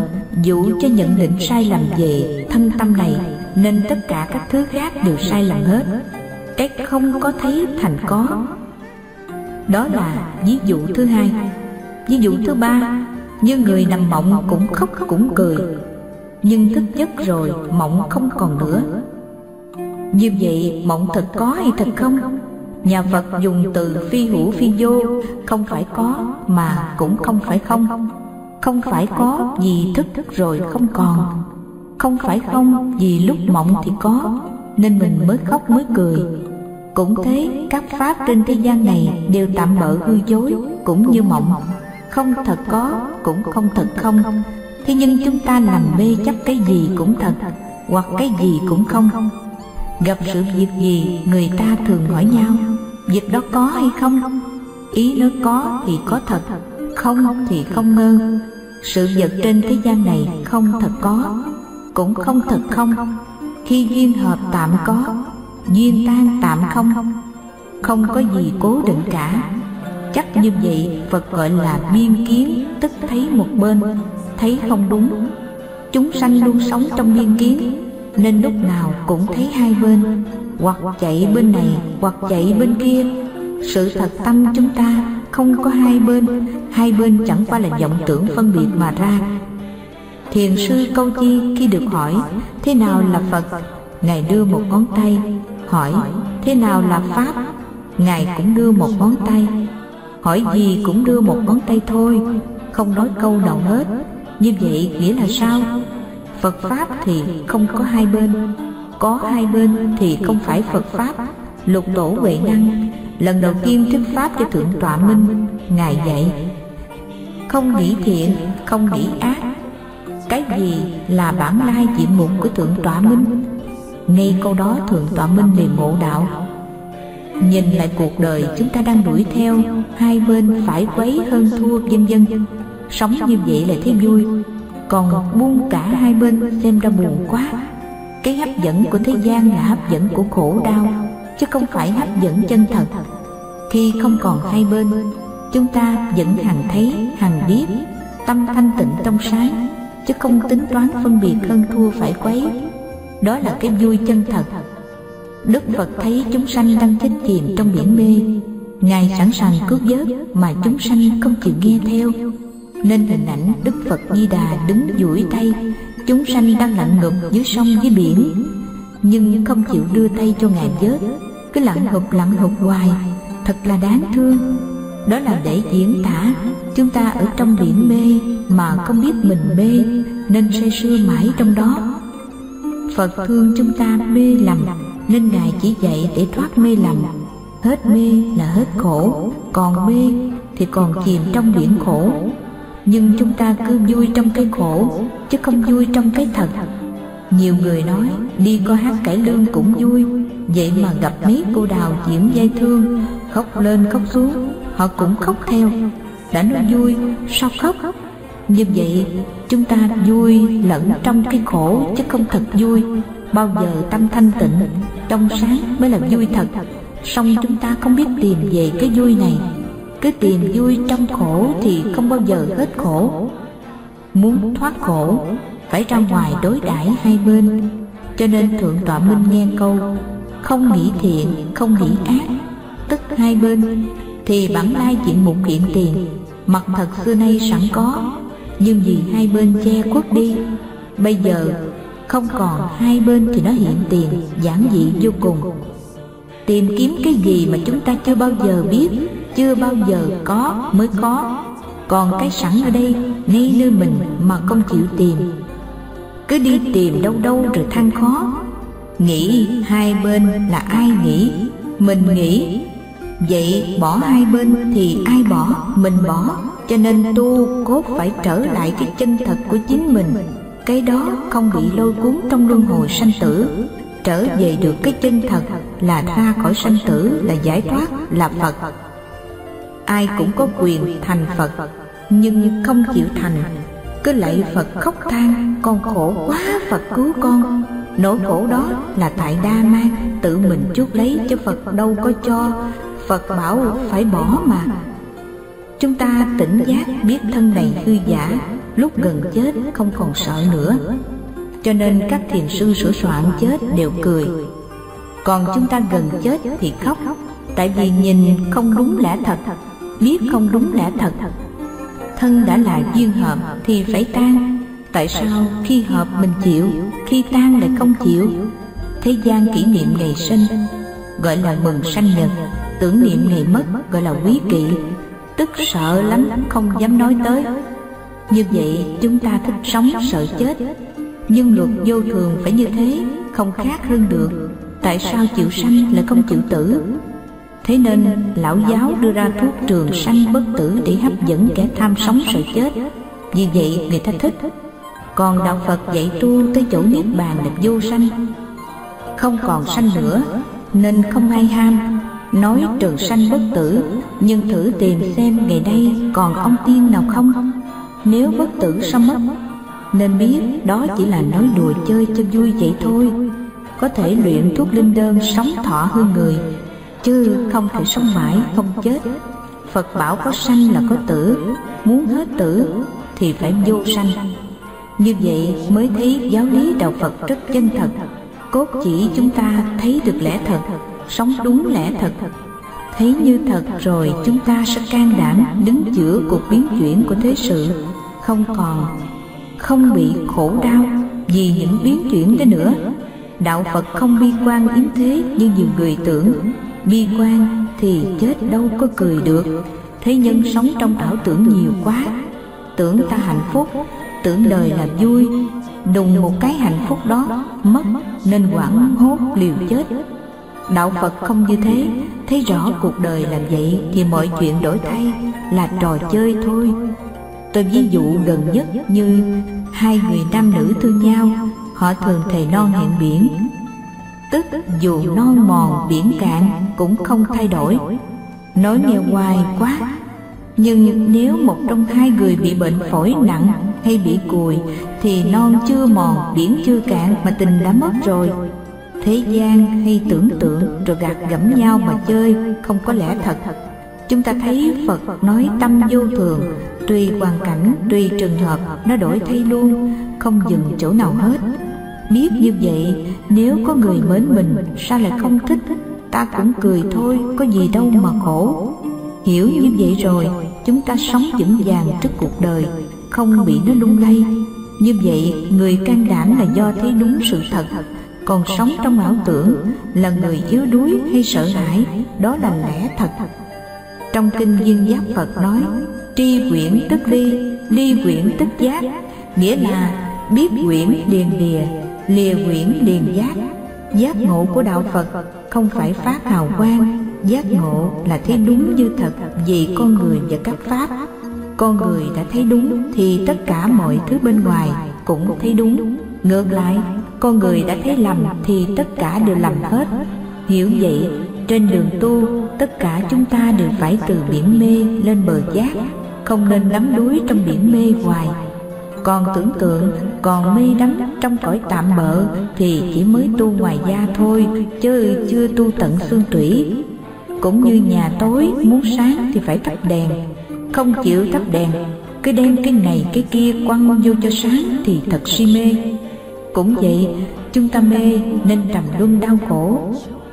dụ cho nhận định sai lầm về thân tâm này, nên tất cả các thứ khác đều sai lầm hết. Cái không có thấy thành có. Đó là ví dụ thứ hai. Ví dụ thứ ba, như người nằm mộng cũng khóc cũng cười, nhưng thức giấc rồi mộng không còn nữa. Như vậy mộng thật có hay thật không? Nhà phật dùng từ phi hữu phi vô, không phải có mà cũng không phải không. Không phải có vì thức rồi không còn. Không phải không vì lúc mộng thì có, nên mình mới khóc mới cười. Cũng thế, các pháp trên thế gian này đều tạm bỡ hư dối cũng như mộng. Không thật có cũng không thật không. Thế nhưng chúng ta làm mê chấp cái gì cũng thật, hoặc cái gì cũng không gặp sự việc gì người ta thường hỏi nhau, việc đó có hay không? Ý nó có thì có thật, không thì không ngơ sự vật trên thế gian này không thật có, cũng không thật không. Khi duyên hợp tạm có, duyên tan tạm không. Không có gì cố định cả. Chắc như vậy phật gọi là biên kiến, tức thấy một bên, thấy không đúng. Chúng sanh luôn sống trong biên kiến nên lúc nào cũng thấy hai bên, hoặc chạy bên này, hoặc chạy bên kia. Sự thật tâm chúng ta không có hai bên hai bên chẳng qua là vọng tưởng phân biệt mà ra. Thiền sư câu chi khi được hỏi, thế nào là phật? Ngài đưa một ngón tay, hỏi, thế nào là pháp? Ngài cũng đưa một ngón tay, hỏi gì cũng đưa một ngón tay thôi, không nói câu nào hết. Như vậy nghĩa là sao? Phật pháp thì không có hai bên. Có hai bên thì không phải phật pháp. Lục tổ huệ năng, lần đầu tiên thuyết pháp cho thượng tọa minh, ngài dạy, không nghĩ thiện, không nghĩ ác. Cái gì là bản lai diện mục của thượng tọa minh? Ngay câu đó thượng tọa minh liền ngộ đạo. Nhìn lại cuộc đời chúng ta đang đuổi theo, hai bên phải quấy hơn thua vân vân. Sống như vậy là thấy vui còn buông cả hai bên xem ra buồn quá. Cái hấp dẫn của thế gian là hấp dẫn của khổ đau, chứ không phải hấp dẫn chân thật. Khi không còn hai bên, chúng ta vẫn hằng thấy, hằng biết tâm thanh tịnh trong sáng, chứ không tính toán phân biệt hơn thua phải quấy. Đó là cái vui chân thật. Đức phật thấy chúng sanh đang chết chìm trong biển mê. Ngài sẵn sàng cứu vớt mà chúng sanh không chịu nghe theo nên hình ảnh đức phật di đà đứng duỗi tay, chúng sanh đang lặn ngụp dưới sông dưới biển. Nhưng không chịu đưa tay cho ngài vớt, cứ lặn hụp lặn hụp hoài. Thật là đáng thương. Đó là để diễn tả, chúng ta ở trong biển mê mà không biết mình mê, nên say sưa mãi trong đó. Phật thương chúng ta mê lầm, nên ngài chỉ dạy để thoát mê lầm. Hết mê là hết khổ, còn mê thì còn chìm trong biển khổ nhưng chúng ta cứ vui trong cái khổ, chứ không vui trong cái thật. Nhiều người nói, đi coi hát cải lương cũng vui. Vậy mà gặp mấy cô đào diễn dây thương, khóc lên khóc xuống, họ cũng khóc theo. Đã nói vui, sao khóc? Như vậy, chúng ta vui lẫn trong cái khổ, chứ không thật vui. Bao giờ tâm thanh tịnh, trong sáng mới là vui thật. Song chúng ta không biết tìm về cái vui này cứ tìm vui trong khổ thì không bao giờ hết khổ. Muốn thoát khổ, phải ra ngoài đối đãi hai bên. Cho nên thượng tọa minh nghe câu, không nghĩ thiện, không nghĩ ác. Tức hai bên, thì bản lai diện mục hiện tiền. Mặt thật xưa nay sẵn có, nhưng vì hai bên che khuất đi, bây giờ không còn hai bên thì nó hiện tiền, giản dị vô cùng. Tìm kiếm cái gì mà chúng ta chưa bao giờ biết? Chưa bao giờ có mới có. Còn cái sẵn ở đây, ngay nơi mình mà không chịu tìm. Cứ đi tìm đâu đâu rồi than khó. Nghĩ hai bên là ai nghĩ? Mình nghĩ. Vậy bỏ hai bên thì ai bỏ? Mình bỏ. Cho nên tu cốt phải trở lại cái chân thật của chính mình. Cái đó không bị lôi cuốn trong luân hồi sanh tử. Trở về được cái chân thật là ra khỏi sanh tử, là giải thoát, là phật ai cũng có quyền thành phật, nhưng không chịu thành. Cứ lạy phật khóc than, con khổ quá, phật cứu con. Nỗi khổ đó là tại đa mang tự mình chuốc lấy cho phật đâu có cho. Phật bảo phải bỏ mà. Chúng ta tỉnh giác biết thân này hư giả, lúc gần chết không còn sợ nữa. Cho nên các thiền sư sửa soạn chết đều cười. Còn chúng ta gần chết thì khóc, tại vì nhìn không đúng lẽ thật biết không đúng lẽ thật. Thân đã là duyên hợp thì phải tan. Tại sao khi hợp mình chịu, khi tan lại không chịu? Thế gian kỷ niệm ngày sinh, gọi là mừng sanh nhật. Tưởng niệm ngày mất, gọi là quý kỵ tức sợ lắm, không dám nói tới. Như vậy chúng ta thích sống sợ chết. Nhưng luật vô thường phải như thế, không khác hơn được. Tại sao chịu sanh lại không chịu tử? Thế nên, lão giáo đưa ra thuốc trường sanh bất tử để hấp dẫn kẻ tham sống sợ chết. Vì vậy, người ta thích. Còn đạo phật dạy tu tới chỗ niết bàn là vô sanh. Không còn sanh nữa, nên không ai ham. Nói trường sanh bất tử, nhưng thử tìm xem ngày đây còn ông tiên nào không? Nếu bất tử sao mất? Nên biết đó chỉ là nói đùa chơi cho vui vậy thôi. Có thể luyện thuốc linh đơn, sống thọ hơn người chứ không thể sống mãi không chết. Phật bảo có sanh là có tử. Muốn hết tử thì phải vô sanh. Như vậy mới thấy giáo lý đạo phật rất chân thật. Cốt chỉ chúng ta thấy được lẽ thật, sống đúng lẽ thật. Thấy như thật rồi chúng ta sẽ can đảm đứng giữa cuộc biến chuyển của thế sự. Không còn, không bị khổ đau vì những biến chuyển đó nữa. Đạo phật không bi quan yếm thế như nhiều người tưởng bi quan thì chết đâu có cười được. Thế nhân sống trong ảo tưởng nhiều quá, tưởng ta hạnh phúc, tưởng đời là vui, đùng một cái hạnh phúc đó mất nên quảng hốt liều chết. Đạo phật không như thế, thấy rõ cuộc đời làm vậy thì mọi chuyện đổi thay là trò chơi thôi. Tôi ví dụ gần nhất như hai người nam nữ thương nhau, họ thường thề non hẹn biển tức dù non mòn biển cạn cũng không thay đổi. nói nghe hoài quá. nhưng nếu một trong hai người bị bệnh phổi nặng hay bị cùi thì non chưa mòn biển chưa cạn mà tình đã mất rồi. thế gian hay tưởng tượng rồi gạt gẫm nhau mà chơi không có lẽ thật. chúng ta thấy phật nói tâm vô thường. tùy hoàn cảnh tùy trường hợp nó đổi thay luôn. không dừng chỗ nào hết biết như vậy, nếu có người mến mình, sao lại không thích? Ta cũng cười thôi, có gì đâu mà khổ. Hiểu như vậy rồi, chúng ta sống vững vàng trước cuộc đời, không bị nó lung lay. Như vậy, người can đảm là do thấy đúng sự thật. Còn sống trong ảo tưởng, là người yếu đuối hay sợ hãi, đó là lẽ thật. Trong kinh duyên giác phật nói, tri quyển tức ly ly quyển tức giác. Nghĩa là, biết quyển liền lìa lìa quyển liền giác giác ngộ của đạo phật không phải phát hào quang giác ngộ là thấy đúng như thật vì con người và các pháp. Con người đã thấy đúng thì tất cả mọi thứ bên ngoài cũng thấy đúng. Ngược lại, con người đã thấy lầm thì tất cả đều lầm hết. Hiểu vậy, trên đường tu, tất cả chúng ta đều phải từ biển mê lên bờ giác, không nên đắm đuối trong biển mê hoài còn tưởng tượng, còn mê đắm trong cõi tạm bợ thì chỉ mới tu ngoài da thôi, chứ chưa tu tận xương tủy cũng như nhà tối muốn sáng thì phải tắt đèn, không chịu tắt đèn. Cứ đem cái này, cái kia quăng vô cho sáng thì thật si mê. Cũng vậy, chúng ta mê nên trầm luân đau khổ.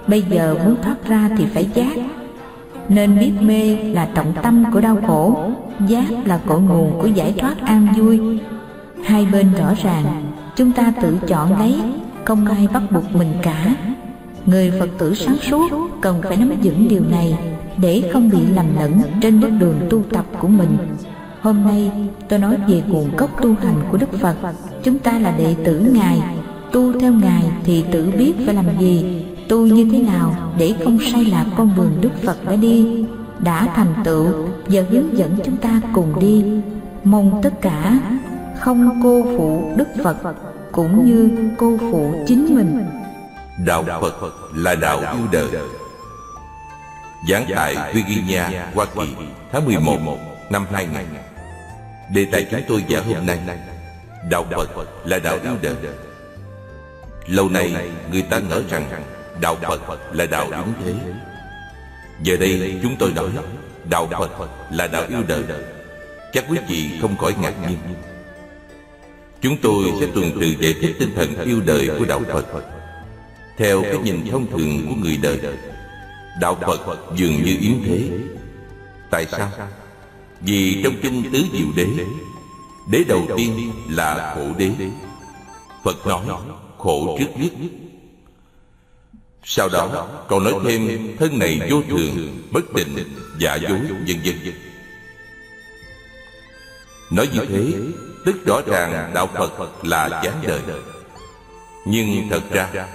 Bây giờ muốn thoát ra thì phải giác. Nên biết mê là trọng tâm của đau khổ. Giác là cội nguồn của giải thoát an vui hai bên rõ ràng, chúng ta tự chọn lấy, không ai bắt buộc mình cả. Người phật tử sáng suốt cần phải nắm vững điều này để không bị lầm lẫn trên bước đường tu tập của mình. Hôm nay, tôi nói về nguồn gốc tu hành của đức phật. Chúng ta là đệ tử ngài. Tu theo ngài thì tự biết phải làm gì, tu như thế nào để không sai lạc con đường đức phật đã đi. Đã thành tựu và hướng dẫn chúng ta cùng đi. Mong tất cả không cô phụ đức phật, cũng như cô phụ chính mình. Đạo phật là đạo yêu đời. Giảng tại virginia, hoa kỳ, tháng 11 năm 2000 Đề tài chúng tôi giảng hôm nay, Đạo Phật là đạo yêu đời. Lâu nay, người ta ngỡ rằng Đạo Phật là đạo đúng thế. Giờ đây, chúng tôi nói, Đạo Phật là đạo yêu đời. Chắc quý vị không khỏi ngạc nhiên. Chúng tôi sẽ tuần tự giải thích tinh thần yêu đời của Đạo Phật Theo cái nhìn thông thường của người đời Đạo Phật dường như yếu thế Tại sao? Vì trong kinh Tứ Diệu Đế Đế đầu tiên là khổ đế Phật nói khổ trước nhất Sau đó còn nói thêm thân này vô thường, bất định, giả dối, vân vân. Nói như thế, tức rõ ràng đạo Phật là gián đời. Nhưng thật ra,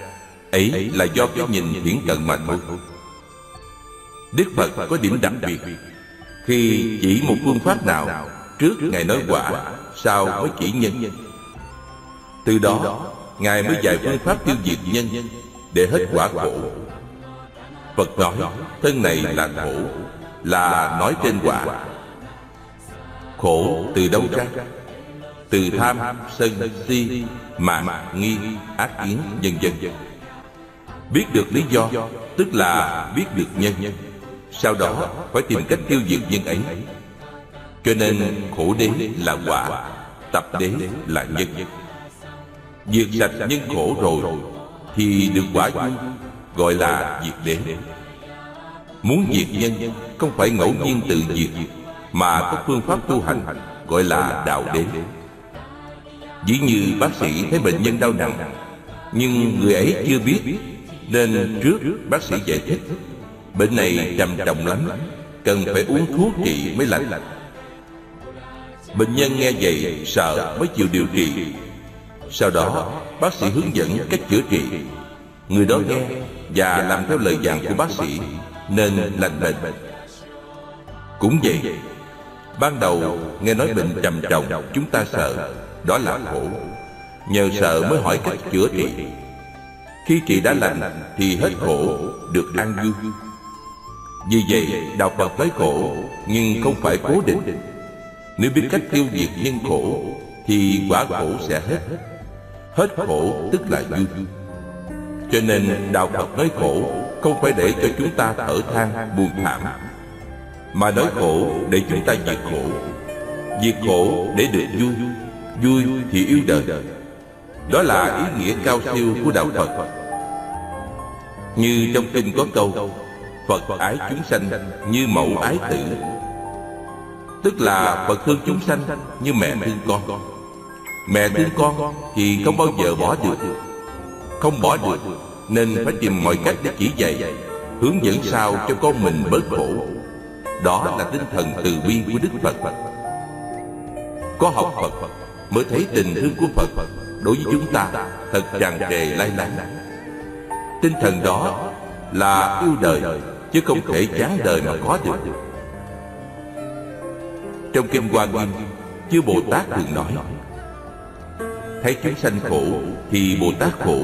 ấy là do cái nhìn hiển cận mà thôi. Đức Phật có điểm đặc biệt. Khi chỉ một phương pháp nào Trước Ngài nói quả Sau mới chỉ nhân. Từ đó Ngài mới dạy phương pháp tiêu diệt nhân Để hết quả khổ. Phật nói Thân này là khổ Là nói trên quả Khổ từ đâu ra? Từ tham, sân, si, mạng, nghi, ác kiến, vân vân. Biết được lý do Tức là biết được nhân. Sau đó phải tìm cách tiêu diệt nhân ấy. Cho nên khổ đế là quả Tập đế là nhân. Diệt sạch nhân khổ rồi Thì được quả vui Gọi là diệt đế. Muốn diệt nhân Không phải ngẫu nhiên tự diệt mà có phương pháp tu hành Gọi là đạo đế. Dĩ như bác sĩ thấy bệnh nhân đau nặng Nhưng người ấy chưa biết, Nên trước bác sĩ giải thích, Bệnh này trầm trọng lắm, Cần phải uống thuốc trị mới lành. Bệnh nhân nghe vậy sợ mới chịu điều trị. Sau đó, bác sĩ hướng dẫn cách chữa trị. Người đó nghe và làm theo lời dặn của bác sĩ, Nên lành bệnh. Cũng vậy Ban đầu, nghe nói bệnh trầm trọng, Chúng ta sợ. Đó là khổ. Nhờ sợ mới hỏi cách chữa trị. Khi trị đã lành, Thì hết khổ, Được an vui. Vì vậy, Đạo Phật nói khổ, Nhưng không phải cố định. Nếu biết cách tiêu diệt nhân khổ, Thì quả khổ sẽ hết. Hết khổ tức là vui. Cho nên Đạo Phật nói khổ, Không phải để cho chúng ta thở than, buồn thảm. Mà nói khổ để chúng ta diệt khổ. Diệt khổ để được vui. Vui thì yêu đời. Đó là ý nghĩa cao siêu của Đạo Phật. Như trong kinh có câu, Phật ái chúng sanh như mẫu ái tử. Tức là Phật thương chúng sanh như mẹ thương con. Mẹ thương con thì không bao giờ bỏ được. Không bỏ được Nên phải tìm mọi cách để chỉ dạy, Hướng dẫn sao cho con mình bớt khổ. Đó là tinh thần từ bi của Đức Phật. Có học Phật Mới thấy tình thương của Phật Đối với chúng ta Thật tràn trề lai láng Tinh thần đó là yêu đời, Chứ không thể chán đời mà có được. Trong Kinh Hoa Nghiêm, Chư Bồ Tát thường nói, Thấy chúng sanh khổ thì Bồ Tát khổ,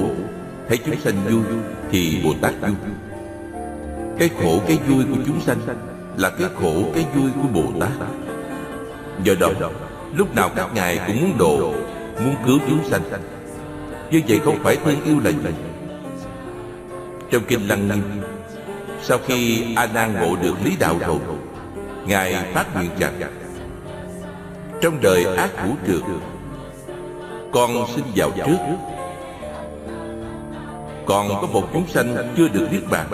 Thấy chúng sanh vui thì Bồ Tát vui. Cái khổ, cái vui của chúng sanh là cái khổ, cái vui của Bồ Tát. Do đó, Lúc nào các ngài cũng muốn độ, Muốn cứu chúng sanh. Như vậy không phải thương yêu là gì? Trong Kinh Lăng Nghiêm, Sau khi A Nan ngộ được lý đạo rồi, Ngài phát nguyện rằng, Trong đời ác vũ trượt con xin vào trước. Còn có một chúng sanh chưa được Niết Bàn,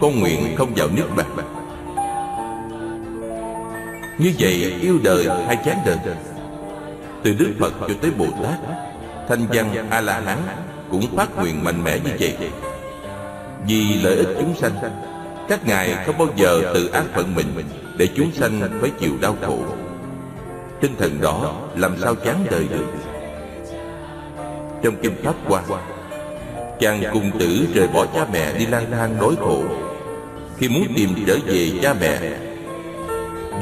Con nguyện không vào Niết Bàn. Như vậy yêu đời hay chán đời. Từ Đức Phật cho tới Bồ Tát, Thanh văn A-la-hán Cũng phát nguyện mạnh mẽ như vậy. Vì lợi ích chúng sanh, Các ngài không bao giờ tự ác phận mình Để chúng sanh phải chịu đau khổ. Tinh thần đó làm sao chán đời được? Trong kinh Pháp Hoa, Chàng cùng tử rời bỏ cha mẹ đi lang thang đối khổ. Khi muốn tìm trở về cha mẹ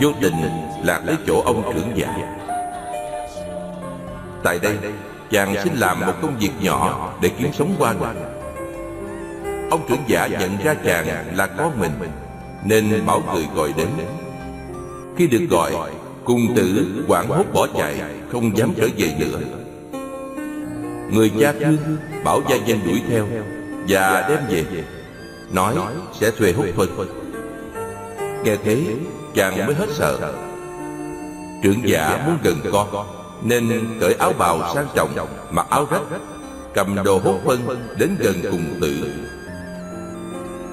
Vô tình lạc tới chỗ ông trưởng giả. Tại đây chàng xin làm một công việc nhỏ Để kiếm sống qua ngày Ông trưởng giả nhận ra chàng là con mình Nên bảo người gọi đến. Khi được gọi Cùng tử quảng hốt bỏ chạy Không dám trở về nữa. Người cha thương Bảo gia nhân đuổi theo Và đem về. Nói sẽ thuê hút phân Nghe thế chàng mới hết sợ. Trưởng giả muốn gần con Nên cởi áo bào sang trọng Mặc áo rách Cầm đồ hốt phân đến gần cùng tử.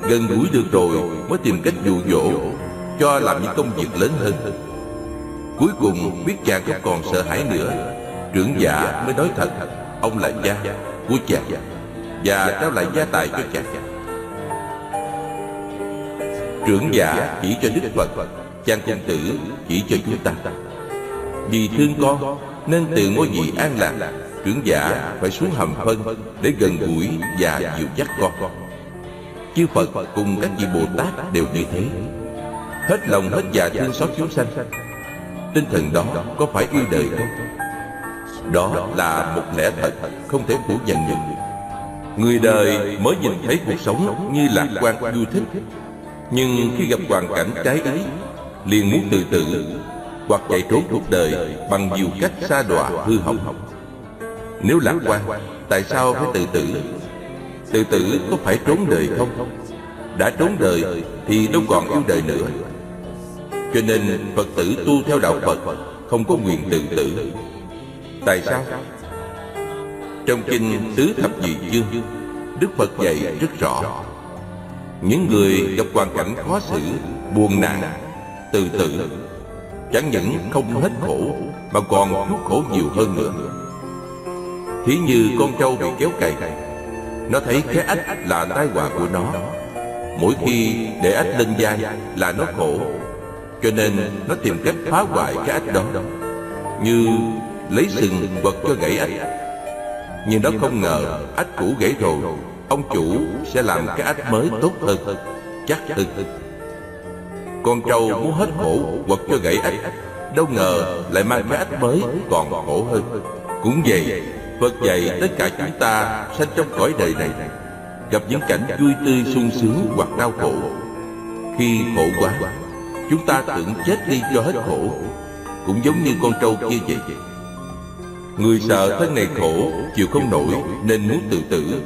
Gần gũi được rồi Mới tìm cách dụ dỗ Cho làm những công việc lớn hơn. Cuối cùng biết chàng không còn sợ hãi nữa. Trưởng giả mới nói thật Ông là cha của chàng Và trao lại gia tài cho chàng. Trưởng giả chỉ cho Đức Phật Chàng công tử chỉ cho chúng ta. Vì thương con, Nên từ ngôi vị an lạc, Trưởng giả phải xuống hầm phân Để gần gũi và dịu dắt con. Chư Phật cùng các vị Bồ Tát đều như thế. Hết lòng hết dạ thương xót chúng sanh. Tinh thần đó có phải yêu đời không? Đó là một lẽ thật Không thể phủ nhận được. Người đời mới nhìn thấy cuộc sống Như lạc quan vui thích. Nhưng khi gặp hoàn cảnh trái ý liền muốn tự tử Hoặc chạy trốn cuộc đời Bằng nhiều cách xa đọa hư hỏng. Nếu lạc quan Tại sao phải tự tử? Tự tử có phải trốn đời không? Đã trốn đời Thì đâu còn yêu đời nữa. Cho nên Phật tử tu theo đạo Phật Không có quyền tự tử. Tại sao? Trong kinh Tứ Thập Nhị chương, Đức Phật dạy rất rõ. Những người gặp hoàn cảnh khó xử Buồn nạn Tự tử Chẳng những không hết khổ, Mà còn chuốc khổ nhiều hơn nữa. Thí như con trâu bị kéo cày, nó thấy cái ách là tai họa của nó. Mỗi khi để ách lên vai là nó khổ, Cho nên nó tìm cách phá hoại cái ách đó, Như lấy sừng quật cho gãy ách. Nhưng nó không ngờ ách cũ gãy rồi, Ông chủ sẽ làm cái ách mới tốt hơn, Chắc hơn. Con trâu muốn hết khổ quật cho gãy ếch, Đâu ngờ lại mang cái ếch mới còn khổ hơn. Cũng vậy Phật dạy tất cả chúng ta sanh trong cõi đời này. Gặp những cảnh vui tươi sung sướng hoặc đau khổ. Khi khổ quá Chúng ta tưởng chết đi cho hết khổ. Cũng giống như con trâu kia vậy. Người sợ thân này khổ Chịu không nổi nên muốn tự tử.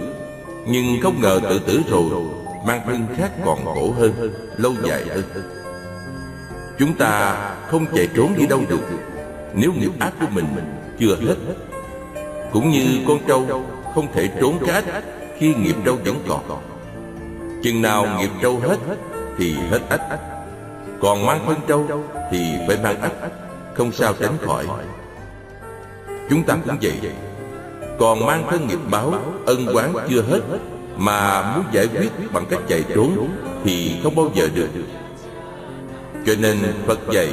Nhưng không ngờ tự tử rồi Mang thân khác còn khổ hơn Lâu dài hơn. Chúng ta không chạy trốn đi đâu được. Nếu nghiệp ác của mình chưa hết, cũng như con trâu không thể trốn cái ách khi nghiệp trâu vẫn còn. Chừng nào nghiệp trâu hết thì hết ách. Còn mang thân trâu thì phải mang ách, Không sao tránh khỏi. Chúng ta cũng vậy. Còn mang thân nghiệp báo, Ân quán chưa hết, Mà muốn giải quyết bằng cách chạy trốn Thì không bao giờ được. Cho nên Phật dạy,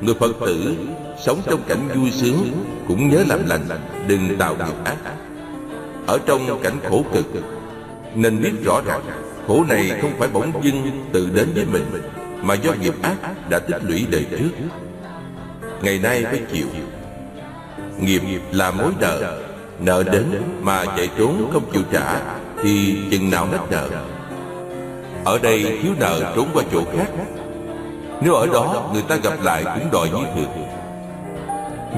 Người Phật tử Sống trong cảnh vui sướng Cũng nhớ làm lành, Đừng tạo nghiệp ác. Ở trong cảnh khổ cực, Nên biết rõ ràng Khổ này không phải bỗng dưng tự đến với mình, Mà do nghiệp ác đã tích lũy đời trước. Ngày nay phải chịu. Nghiệp là mối nợ Nợ đến mà chạy trốn không chịu trả Thì chừng nào hết nợ. Ở đây thiếu nợ trốn qua chỗ khác nếu ở đó người ta gặp lại cũng đòi như thường.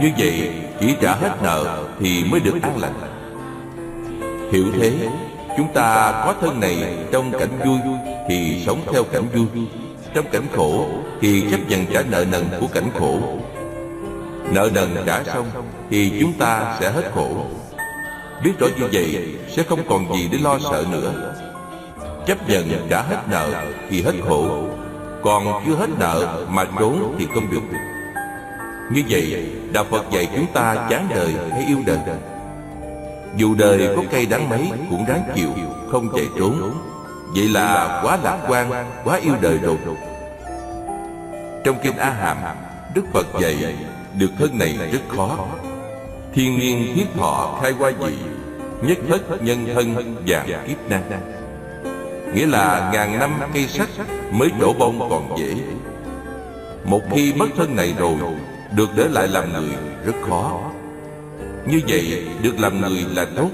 Như vậy, chỉ trả hết nợ Thì mới được an lành. Hiểu thế, Chúng ta có thân này trong cảnh vui Thì sống theo cảnh vui. Trong cảnh khổ Thì chấp nhận trả nợ nần của cảnh khổ. Nợ nần trả xong Thì chúng ta sẽ hết khổ. Biết rõ như vậy Sẽ không còn gì để lo sợ nữa. Chấp nhận trả hết nợ Thì hết khổ. Còn chưa hết nợ mà trốn thì không được. Như vậy, Đạo Phật dạy chúng ta chán đời hay yêu đời? Dù đời có cây đáng mấy cũng đáng chịu, Không chạy trốn. Vậy là quá lạc quan, Quá yêu đời rồi. Trong Kinh A Hàm, Đức Phật dạy, Được thân này rất khó. Thiên nhiên thiết thọ khai qua dị, Nhất thất nhân thân và kiếp năng. Nghĩa là ngàn năm cây sắt Mới đổ bông còn dễ. Một khi mất thân này rồi, được để lại làm người rất khó. Như vậy, được làm người là tốt,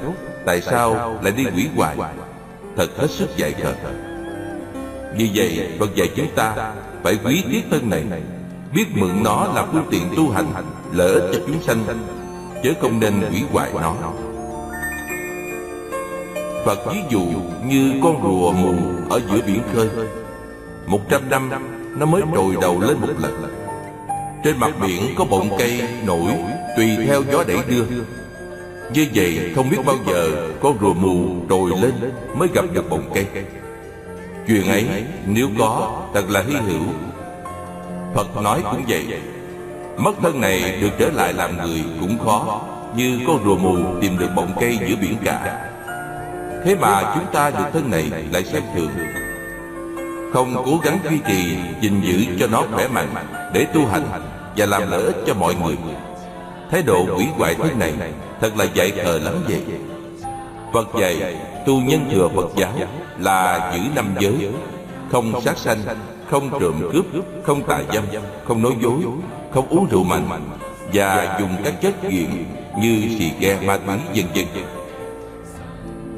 Tại sao lại đi quỷ hoại Thật hết sức dạy cờ Vì vậy, Phật dạy chúng ta Phải quý tiết thân này, Biết mượn nó là phương tiện tu hành, Lợi ích cho chúng sanh Chớ không nên hủy hoại nó. Phật ví dụ như con rùa mù ở giữa biển khơi. Một trăm năm, nó mới trồi đầu lên một lần. Trên mặt biển có bọng cây nổi, Tùy theo gió đẩy đưa. Như vậy, không biết bao giờ Con rùa mù trồi lên Mới gặp được bọng cây. Chuyện ấy, nếu có, Thật là hy hữu. Phật nói cũng vậy. Mất thân này được trở lại làm người cũng khó, Như con rùa mù tìm được bọng cây giữa biển cả. Thế mà chúng ta được thân này lại xem thường. Không cố gắng duy trì, gìn giữ cho nó khỏe mạnh Để tu hành và làm lợi ích cho mọi người. Thái độ hủy hoại thế này Thật là dạy thờ lắm vậy. Phật dạy tu nhân thừa Phật giáo Là giữ năm giới Không sát sanh Không trộm cướp Không tà dâm Không nói dối Không uống rượu mạnh Và dùng các chất nghiện Như xì ke ma túy vân vân.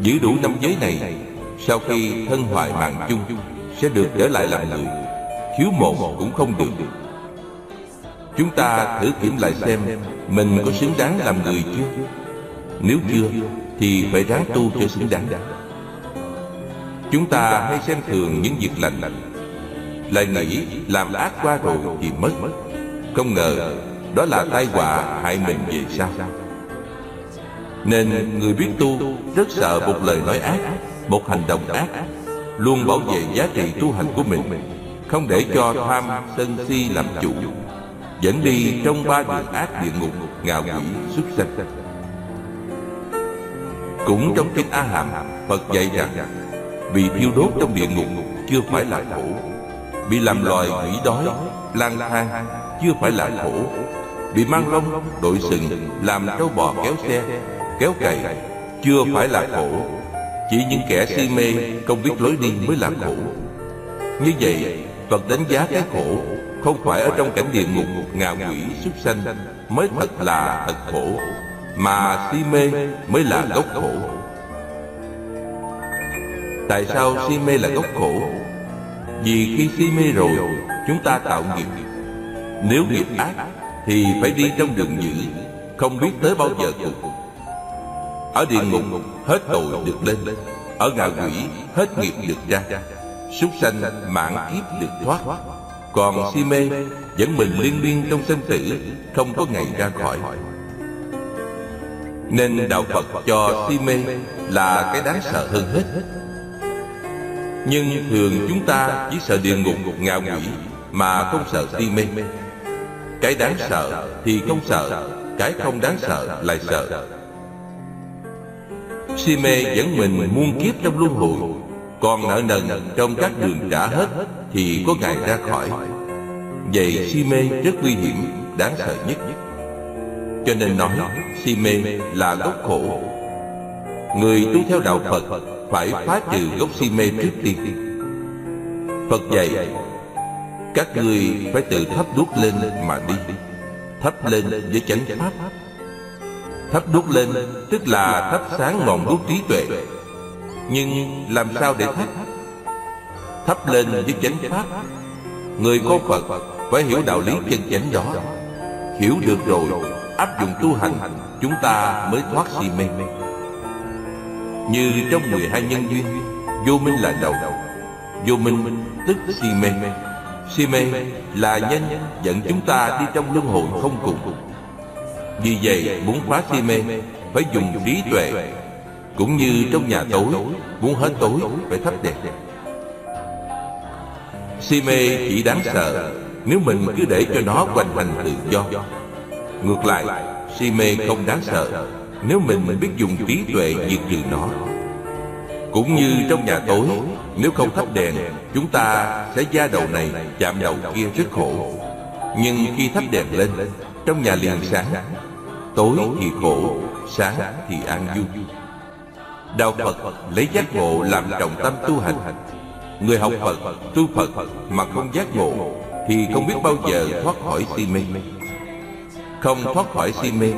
Giữ đủ năm giới này, Sau khi thân hoại mạng chung, Sẽ được trở lại làm người. Thiếu một cũng không được. Chúng ta thử kiểm lại xem Mình có xứng đáng làm người chưa? Nếu chưa, Thì phải ráng tu cho xứng đáng. Chúng ta hay xem thường những việc lành lành. Lại nghĩ làm ác qua rồi thì mất. Không ngờ Đó là tai họa hại mình về sau nên người biết tu rất sợ một lời nói ác, Một hành động ác, Luôn bảo vệ giá trị tu hành của mình, Không để cho tham sân si làm chủ, Dẫn đi trong ba đường ác địa ngục Ngạo quỷ xuất sanh. Cũng trong kinh A Hàm Phật dạy rằng Bị thiêu đốt trong địa ngục Chưa phải là khổ Bị làm loài quỷ đói, lang thang Chưa phải là khổ Bị mang lông đội sừng Làm trâu bò kéo xe kéo cày, chưa phải là khổ. Chỉ những kẻ si mê không biết lối đi mới là khổ. Như vậy, phật đánh giá cái khổ không phải ở trong cảnh địa ngục, ngạ quỷ, súc sanh mới thật là thật khổ, mà si mê mới là gốc khổ. Tại sao si mê là gốc khổ? Vì khi si mê rồi, chúng ta tạo nghiệp. Nếu nghiệp ác, thì phải đi trong đường dữ không biết tới bao giờ cùng ở địa ngục, hết tội được lên. Ở ngạ quỷ, hết nghiệp được ra Súc sanh mạng kiếp được thoát. Còn si mê, Vẫn mình liên miên trong sinh tử, Không có ngày ra khỏi. Nên Đạo Phật cho si mê Là cái đáng sợ hơn hết. Nhưng thường chúng ta chỉ sợ địa ngục, ngạ quỷ, Mà không sợ si mê. Cái đáng sợ thì không sợ, Cái không đáng sợ lại sợ. Si mê dẫn mình muôn kiếp trong luân hồi, Còn nợ nần trong các đường trả hết Thì có ngày ra khỏi. Vậy si mê rất nguy hiểm, Đáng sợ nhất. Cho nên nói, si mê là gốc khổ. Người tu theo đạo Phật Phải phá trừ gốc si mê trước tiên. Phật dạy, Các người phải tự thắp đuốc lên mà đi, Thắp lên với chánh pháp. Thắp đuốc lên, tức là thắp sáng ngọn đuốc trí tuệ. Nhưng làm sao để thắp? Thắp lên với chánh pháp. Người có Phật phải hiểu đạo lý chân chánh đó. Hiểu được rồi, áp dụng tu hành, Chúng ta mới thoát si mê. Như trong 12 nhân duyên, Vô minh là đầu, Vô minh tức si mê. Si mê là nhân dẫn chúng ta đi trong luân hồi không cùng vì vậy, muốn phá si mê, Phải dùng trí tuệ. Cũng như trong nhà tối, Muốn hết tối, phải thắp đèn. Si mê chỉ đáng sợ Nếu mình cứ để cho nó hoành hành tự do. Ngược lại Si mê không đáng sợ Nếu mình biết dùng trí tuệ diệt trừ nó. Cũng như trong nhà tối, Nếu không thắp đèn, Chúng ta sẽ da đầu này chạm đầu kia rất khổ. Nhưng khi thắp đèn lên, Trong nhà liền sáng Tối thì khổ Sáng thì an vui. Đạo Phật lấy giác ngộ làm trọng tâm tu hành. Người học Phật, tu Phật mà không giác ngộ Thì không biết bao giờ thoát khỏi si mê. Không thoát khỏi si mê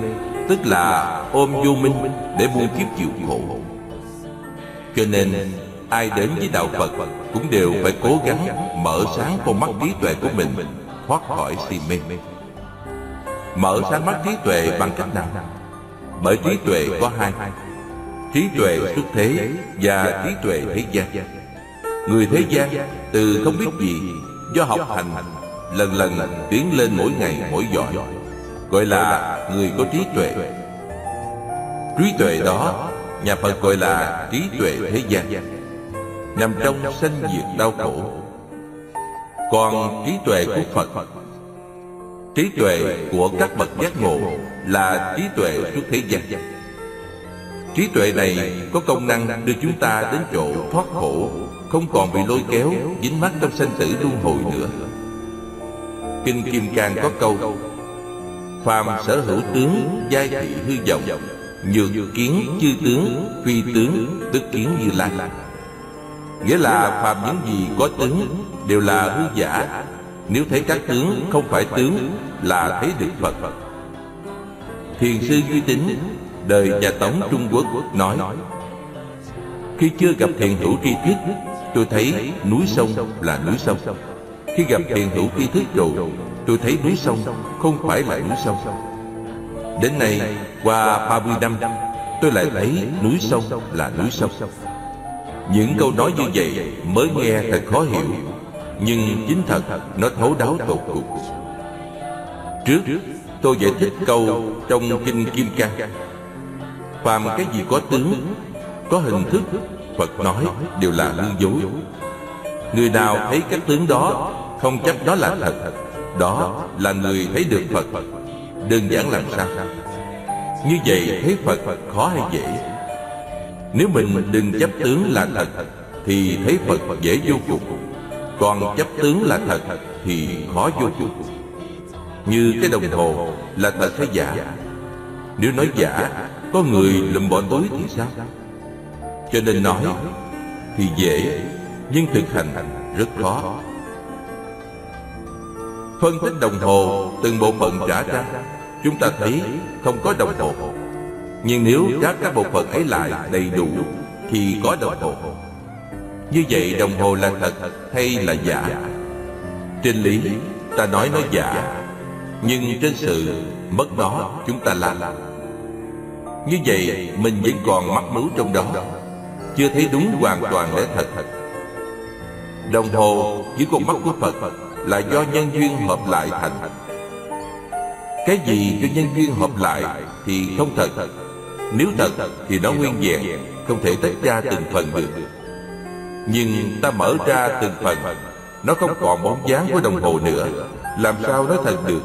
Tức là ôm vô minh để muôn kiếp chịu khổ. Cho nên ai đến với Đạo Phật Cũng đều phải cố gắng mở sáng con mắt trí tuệ của mình thoát khỏi si mê mở sáng mắt trí tuệ bằng cách nào? Bởi trí tuệ có hai. Trí tuệ xuất thế và trí tuệ thế gian. Người thế gian từ không biết gì, do học hành, lần lần tiến lên mỗi ngày mỗi giỏi, gọi là người có trí tuệ. Trí tuệ đó, nhà phật gọi là trí tuệ thế gian, nằm trong sanh diệt đau khổ. Còn trí tuệ của phật trí tuệ của các bậc giác ngộ là trí tuệ suốt thế gian. Trí tuệ này có công năng đưa chúng ta đến chỗ thoát khổ, không còn bị lôi kéo, dính mắc trong sanh tử luân hồi nữa. Kinh kim cang có câu, phàm sở hữu tướng, giai thị hư vọng, nhược kiến chư tướng, phi tướng, tức kiến như lai. Nghĩa là phàm những gì có tướng đều là hư giả. Nếu thấy các tướng không phải tướng là thấy được phật. Thiền sư duy tín đời nhà tống trung quốc, nói, khi chưa gặp thiền hữu tri thức, tôi thấy núi sông là núi sông. Khi gặp thiền hữu tri thức rồi, tôi thấy núi sông không phải là núi sông. Đến nay, qua 30 năm, tôi lại thấy núi sông là núi sông. Những câu nói như vậy mới nghe thật khó hiểu, nhưng chính thật, nó thấu đáo tột cùng trước, tôi giải thích câu trong kinh kim cang phàm cái gì có tướng, có hình thức, phật nói đều là hư dối. Người nào thấy các tướng đó, không chắc đó là thật, đó là người thấy được phật. Đơn giản làm sao? Như vậy thấy phật khó hay dễ? Nếu mình đừng chấp tướng là thật, thì thấy phật dễ vô cùng. Còn chấp tướng là thật, thì khó vô cùng như cái đồng hồ là thật hay giả. Nếu nói giả, có người lụm bỏ túi thì sao? Cho nên nói thì dễ, nhưng thực hành rất khó. Phân tích đồng hồ từng bộ phận trả ra, chúng ta thấy không có đồng hồ. Nhưng nếu các các bộ phận ấy lại đầy đủ, thì có đồng hồ. Như vậy đồng hồ là thật hay là giả? Trên lý, ta nói nó giả nhưng trên sự mất đó chúng ta làm. Như vậy mình vẫn còn mắc mưu trong đó. Chưa thấy đúng hoàn toàn lẽ thật. Đồng hồ với con mắt của phật là do nhân duyên hợp lại thành. Cái gì do nhân duyên hợp lại thì không thật. Nếu thật thì nó nguyên vẹn, không thể tách ra từng phần được. Nhưng ta mở ra từng phần, nó không còn bóng dáng của đồng hồ nữa làm sao nói thật được?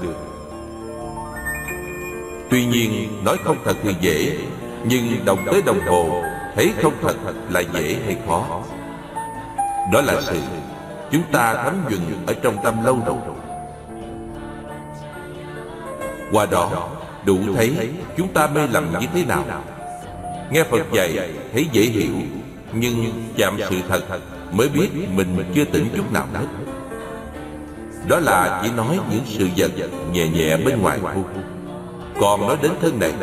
Tuy nhiên, nói không thật thì dễ, nhưng đồng tới đồng hồ, thấy không thật là dễ hay khó? Đó là sự, chúng ta thấm nhuần ở trong tâm lâu rồi qua đó, đủ thấy chúng ta mê lầm như thế nào. Nghe phật dạy, thấy dễ hiểu, nhưng chạm sự thật mới biết mình chưa tỉnh chút nào hết đó là chỉ nói những sự vật nhẹ nhẹ bên ngoài thôi còn nói đến thân này,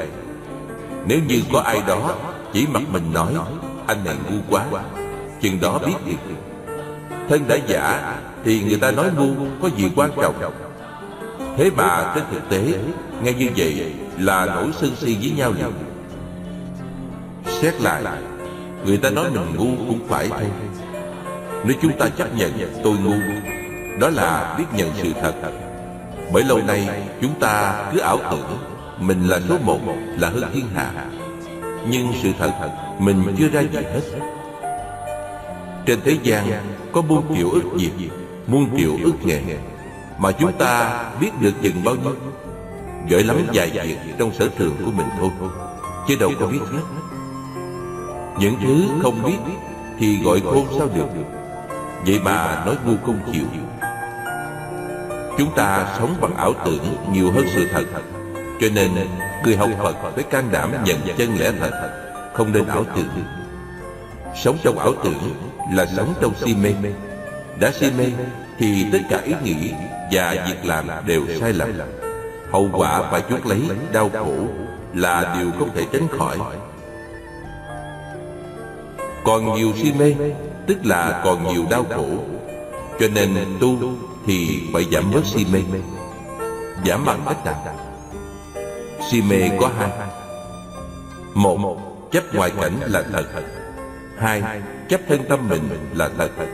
nếu như có ai đó chỉ mặt mình nói, anh này ngu quá, chừng đó biết thiệt thân đã giả thì người ta nói ngu có gì quan trọng? Thế mà trên thực tế nghe như vậy là nổi sân si với nhau liền xét lại, người ta nói mình ngu cũng phải thôi. Nếu chúng ta chấp nhận tôi ngu đó là biết nhận sự thật. Bởi lâu nay, chúng ta cứ ảo tưởng mình là số một, là hơn thiên hạ. Nhưng sự thật, mình chưa ra gì hết. Trên thế gian có muôn triệu ước việc muôn triệu ước nghề, mà chúng ta biết được chừng bao nhiêu. Giỏi lắm vài việc trong sở trường của mình thôi, chứ đâu có biết hết. Những thứ không biết thì gọi khôn sao được. Vậy mà nói ngu không chịu chúng ta sống bằng ảo tưởng nhiều hơn sự thật. Cho nên, người học phật phải can đảm nhận chân lẽ thật, không nên ảo tưởng. Sống trong ảo tưởng là sống trong si mê. Đã si mê thì tất cả ý nghĩ và việc làm đều sai lầm. Hậu quả phải chuốc lấy đau khổ là điều không thể tránh khỏi. Còn nhiều si mê, tức là còn nhiều đau khổ. Cho nên tu thì phải giảm bớt si mê. Giảm bằng cách nào? Si mê có hai. Một Chấp ngoại cảnh là thật. Hai Chấp thân tâm mình là thật.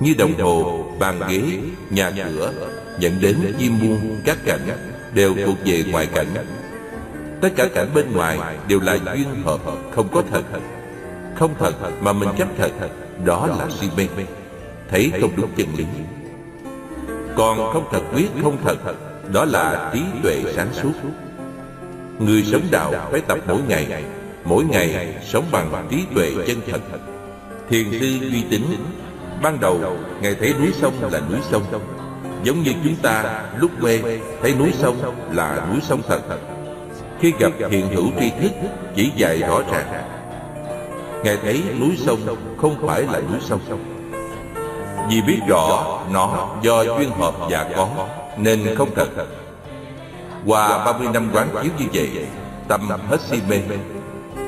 Như đồng hồ, bàn ghế, nhà cửa Dẫn đến chim muôn, các cảnh Đều thuộc về ngoại cảnh. Tất cả cảnh bên ngoài đều là duyên hợp Không có thật. Không thật mà mình chấp thật Đó là si mê. Thấy không đúng chân lý. Còn không thật biết không thật. Đó là trí tuệ sáng suốt. Người sống đạo phải tập mỗi ngày. Mỗi ngày sống bằng trí tuệ chân thật. Thiền sư uy tín, Ban đầu Ngài thấy núi sông là núi sông. Giống như chúng ta lúc mê Thấy núi sông là núi sông thật. Khi gặp hiện hữu tri thức, Chỉ dạy rõ ràng. Ngài thấy núi sông không phải là núi sông. Vì biết rõ nó do duyên hợp và có, Nên không thật Qua 30 năm quán chiếu như vậy, Tâm hết si mê.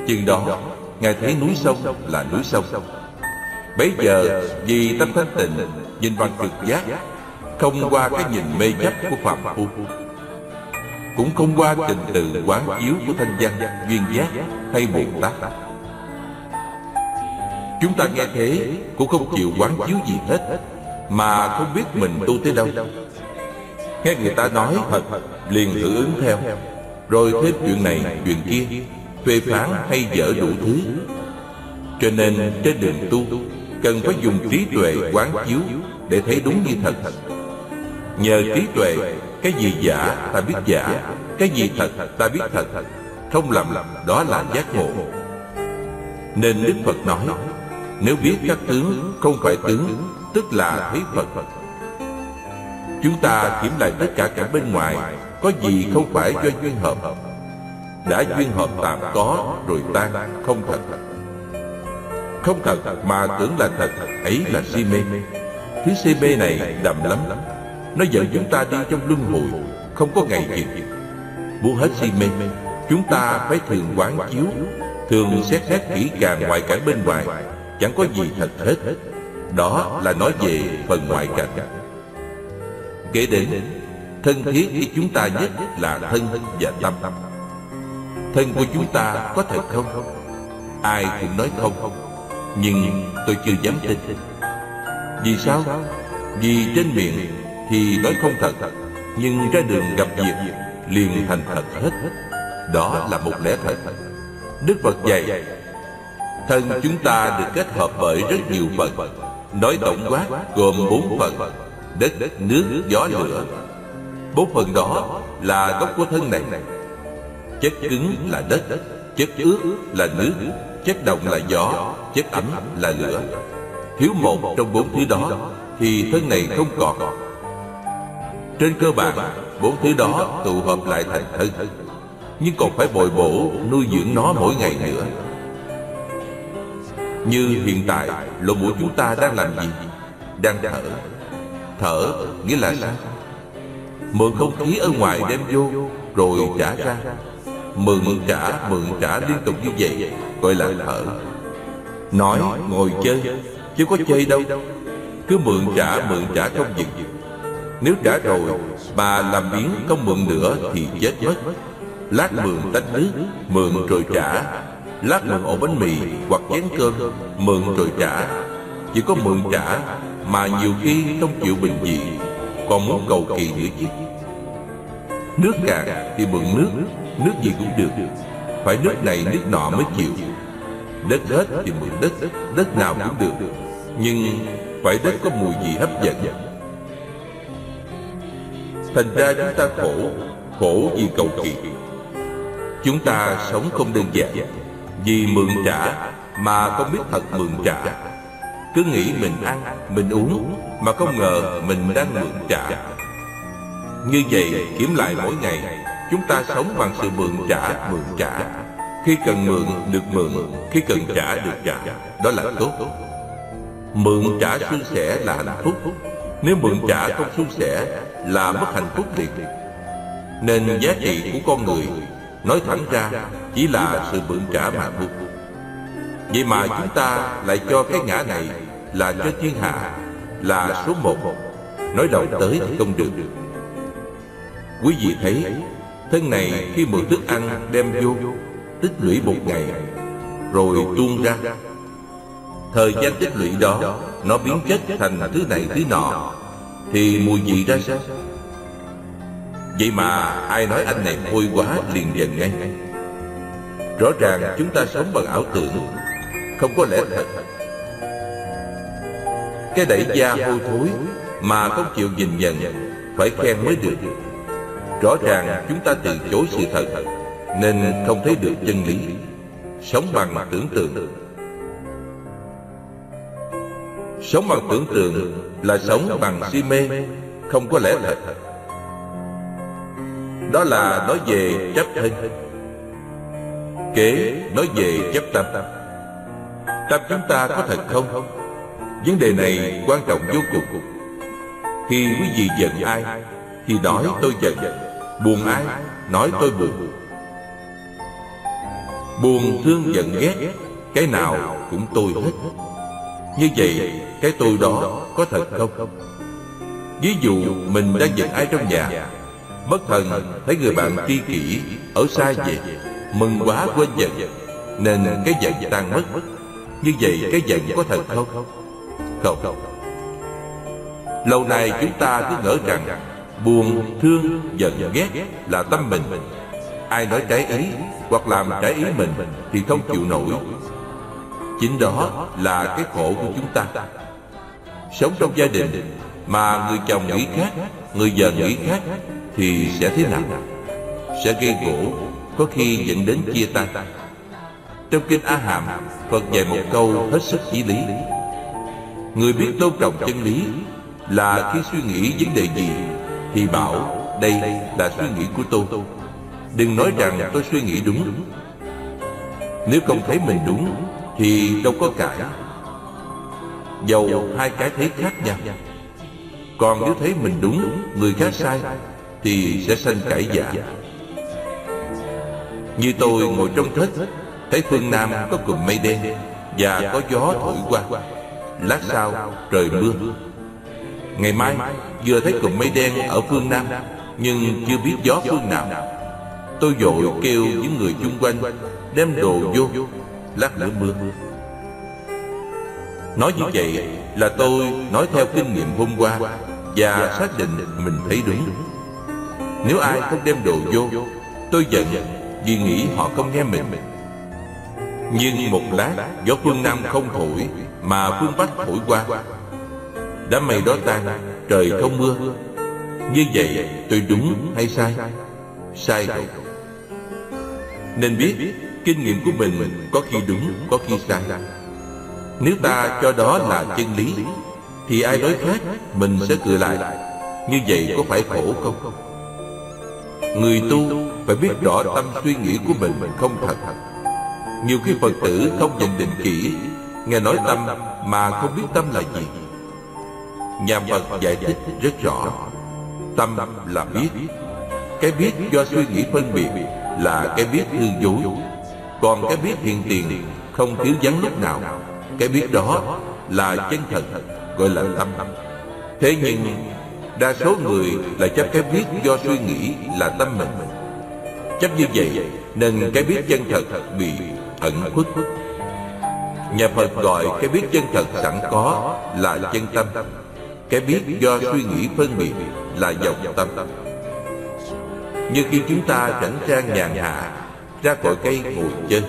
Chừng đó, Ngài thấy núi sông là núi sông. Bấy giờ, vì tâm thanh tịnh, Nhìn bằng trực giác, Không qua cái nhìn mê chấp của Phạm Phu. Cũng không qua trình tự quán chiếu của thanh văn, Duyên giác hay Bồ Tát. Chúng ta nghe thế Cũng không chịu quán chiếu gì hết, Mà không biết mình tu tới đâu. Nghe người ta nói thật Liền hưởng ứng theo. Rồi thêm chuyện này, chuyện kia, phê phán hay dở đủ thứ. Cho nên trên đường tu, cần phải dùng trí tuệ quán chiếu để thấy đúng như thật. Nhờ trí tuệ, cái gì giả ta biết giả, cái gì thật ta biết thật. Không lầm, đó là giác ngộ. Nên đức phật nói nếu biết các tướng không phải tướng, tức là thấy phật. Chúng ta kiểm lại tất cả cảnh bên ngoài, có gì không phải do duyên hợp? Đã duyên hợp tạm có rồi tan, không thật. Không thật mà tưởng là thật, ấy là si mê. Thứ si mê này đậm lắm. Nó dẫn chúng ta đi trong luân hồi, không có ngày dừng Buông hết si mê, chúng ta phải thường quán chiếu, thường xét xét kỹ càng ngoại cảnh bên ngoài chẳng có gì thật hết. Đó là nói về phần ngoại cảnh. Kể đến, thân thiết với chúng ta nhất là thân và tâm. Thân của chúng ta có thật không? Ai cũng nói không. Nhưng tôi chưa dám tin. Vì sao? Vì trên miệng thì nói không thật, Nhưng ra đường gặp việc liền thành thật hết. Đó là một lẽ thật. Đức Phật dạy Thân chúng ta được kết hợp bởi rất nhiều phần Nói tổng quát gồm bốn phần Đất, nước, gió, lửa. Bốn phần đó là gốc của thân này. Chất cứng là đất Chất ướt là nước Chất động là gió Chất ấm là lửa. Thiếu một trong bốn thứ đó Thì thân này không còn. Trên cơ bản Bốn thứ đó tụ hợp lại thành thân. Nhưng còn phải bồi bổ Nuôi dưỡng nó mỗi ngày nữa. Như hiện tại Lỗ mũi chúng ta đang làm gì? Đang thở. Thở nghĩa là sao Mượn không khí ở ngoài đem vô Rồi trả ra. Mượn trả, mượn trả liên tục như vậy Gọi là thở. Nói, ngồi chơi Chứ có chơi đâu. Cứ mượn trả, mượn trả không dừng. Nếu trả rồi Bà làm biến không mượn nữa Thì chết mất. Lát mượn tách nước Mượn rồi trả. Lát mượn ổ bánh mì Hoặc chén cơm, Mượn rồi trả. Chỉ có mượn trả Mà nhiều khi không chịu bình dị, Còn muốn cầu kỳ nữa chứ. Nước cạn thì mượn nước Nước gì cũng được. Phải nước này nước nọ mới chịu. Đất hết thì mượn đất Đất nào cũng được. Nhưng phải đất có mùi gì hấp dẫn. Thành ra chúng ta khổ Khổ vì cầu kỳ. Chúng ta sống không đơn giản. Vì mượn trả Mà không biết thật mượn trả. Cứ nghĩ mình ăn, mình uống Mà không ngờ mình đang mượn trả. Như vậy kiểm lại mỗi ngày Chúng ta sống bằng sự mượn trả, mượn trả. Khi cần mượn, được mượn Khi cần trả, được trả. Đó là tốt. Mượn trả suôn sẻ là hạnh phúc. Nếu mượn trả không suôn sẻ Là mất hạnh phúc liền. Nên giá trị của con người Nói thẳng ra chỉ là sự mượn trả mà thôi. Vậy mà chúng ta lại cho cái ngã này Là cho thiên hạ, là số một, Nói đầu tới thì không được Quý vị thấy, Thân này khi mượn thức ăn đem vô, Tích lũy một ngày, Rồi tuôn ra. Thời gian tích lũy đó, Nó biến chất thành thứ này thứ nọ, Thì mùi vị ra sao? Vậy mà ai nói anh này hôi quá liền dần ngay. Rõ ràng chúng ta sống bằng ảo tưởng, Không có lẽ thật. Cái đẩy da hôi thối Mà không chịu nhìn nhận Phải khen mới được. Rõ ràng chúng ta từ chối sự thật, Nên không thấy được chân lý. Sống bằng tưởng tượng. Sống bằng tưởng tượng là sống bằng si mê, Không có lẽ thật. Đó là nói về chấp thân Kế nói về chấp tâm. Tâm chúng ta có thật không? Vấn đề này quan trọng vô cùng. Khi quý vị giận ai, Thì nói tôi giận. Buồn ai, Nói tôi buồn. Buồn thương giận ghét, Cái nào cũng tôi hết. Như vậy, Cái tôi đó có thật không? Ví dụ mình đang giận ai trong nhà, Bất thần thấy người bạn tri kỷ Ở xa về Mừng quá quên giận Nên cái giận tan mất. Như vậy cái giận có thật không? Không. Lâu nay chúng ta cứ ngỡ rằng Buồn, thương, giận, ghét là tâm mình. Ai nói trái ý hoặc làm trái ý mình Thì không chịu nổi. Chính đó là cái khổ của chúng ta. Sống trong gia đình Mà người chồng nghĩ khác Người vợ nghĩ khác Thì sẽ thế nào? Sẽ gây gỗ có khi dẫn đến chia tay. Trong kinh A Hàm Phật dạy một câu hết sức chỉ lý. Người biết tôn trọng chân lý Là khi suy nghĩ vấn đề gì thì bảo, đây là suy nghĩ của tôi. Đừng nói rằng tôi suy nghĩ đúng. Nếu không thấy mình đúng Thì đâu có cãi. Dầu hai cái thấy khác nhau. Còn nếu thấy mình đúng, Người khác sai Thì sẽ sanh cãi giả. Như tôi ngồi trong thất, Thấy phương Nam có cụm mây đen Và có gió thổi qua. Lát sau, trời mưa. Ngày mai, vừa thấy cụm mây đen ở phương Nam, Nhưng chưa biết gió phương nào. Tôi vội kêu những người chung quanh, Đem đồ vô, Lát nữa mưa. Nói như vậy là tôi nói theo kinh nghiệm hôm qua Và xác định mình thấy đúng. Nếu ai không đem đồ vô, Tôi giận vì nghĩ họ không nghe mình. Nhưng một lát gió phương Nam không thổi, Mà phương Bắc thổi qua. Đám mây đó tan, Trời không mưa. Như vậy, tôi đúng hay sai? Sai rồi. Nên biết, Kinh nghiệm của mình có khi đúng, Có khi sai. Nếu ta cho đó là chân lý, Thì ai nói khác, Mình sẽ cười lại. Như vậy có phải khổ không? Người tu phải biết rõ tâm suy nghĩ của mình không thật. Nhiều khi Phật tử không nhận định kỹ, Nghe nói tâm mà không biết tâm là gì. Nhà Phật giải thích rất rõ, Tâm là biết. Cái biết do suy nghĩ phân biệt Là cái biết hư dối Còn cái biết hiện tiền Không thiếu vắng lúc nào. Cái biết đó là chân thật, Gọi là tâm. Thế nhưng Đa số người lại chấp cái biết do suy nghĩ là tâm mình. Chấp như vậy Nên cái biết chân thật bị ẩn khuất. Nhà Phật gọi cái biết chân thật sẵn có là chân tâm. Cái biết do suy nghĩ phân biệt là dòng tâm. Như khi chúng ta chảnh trang nhàn hạ Ra khỏi cây ngồi chơi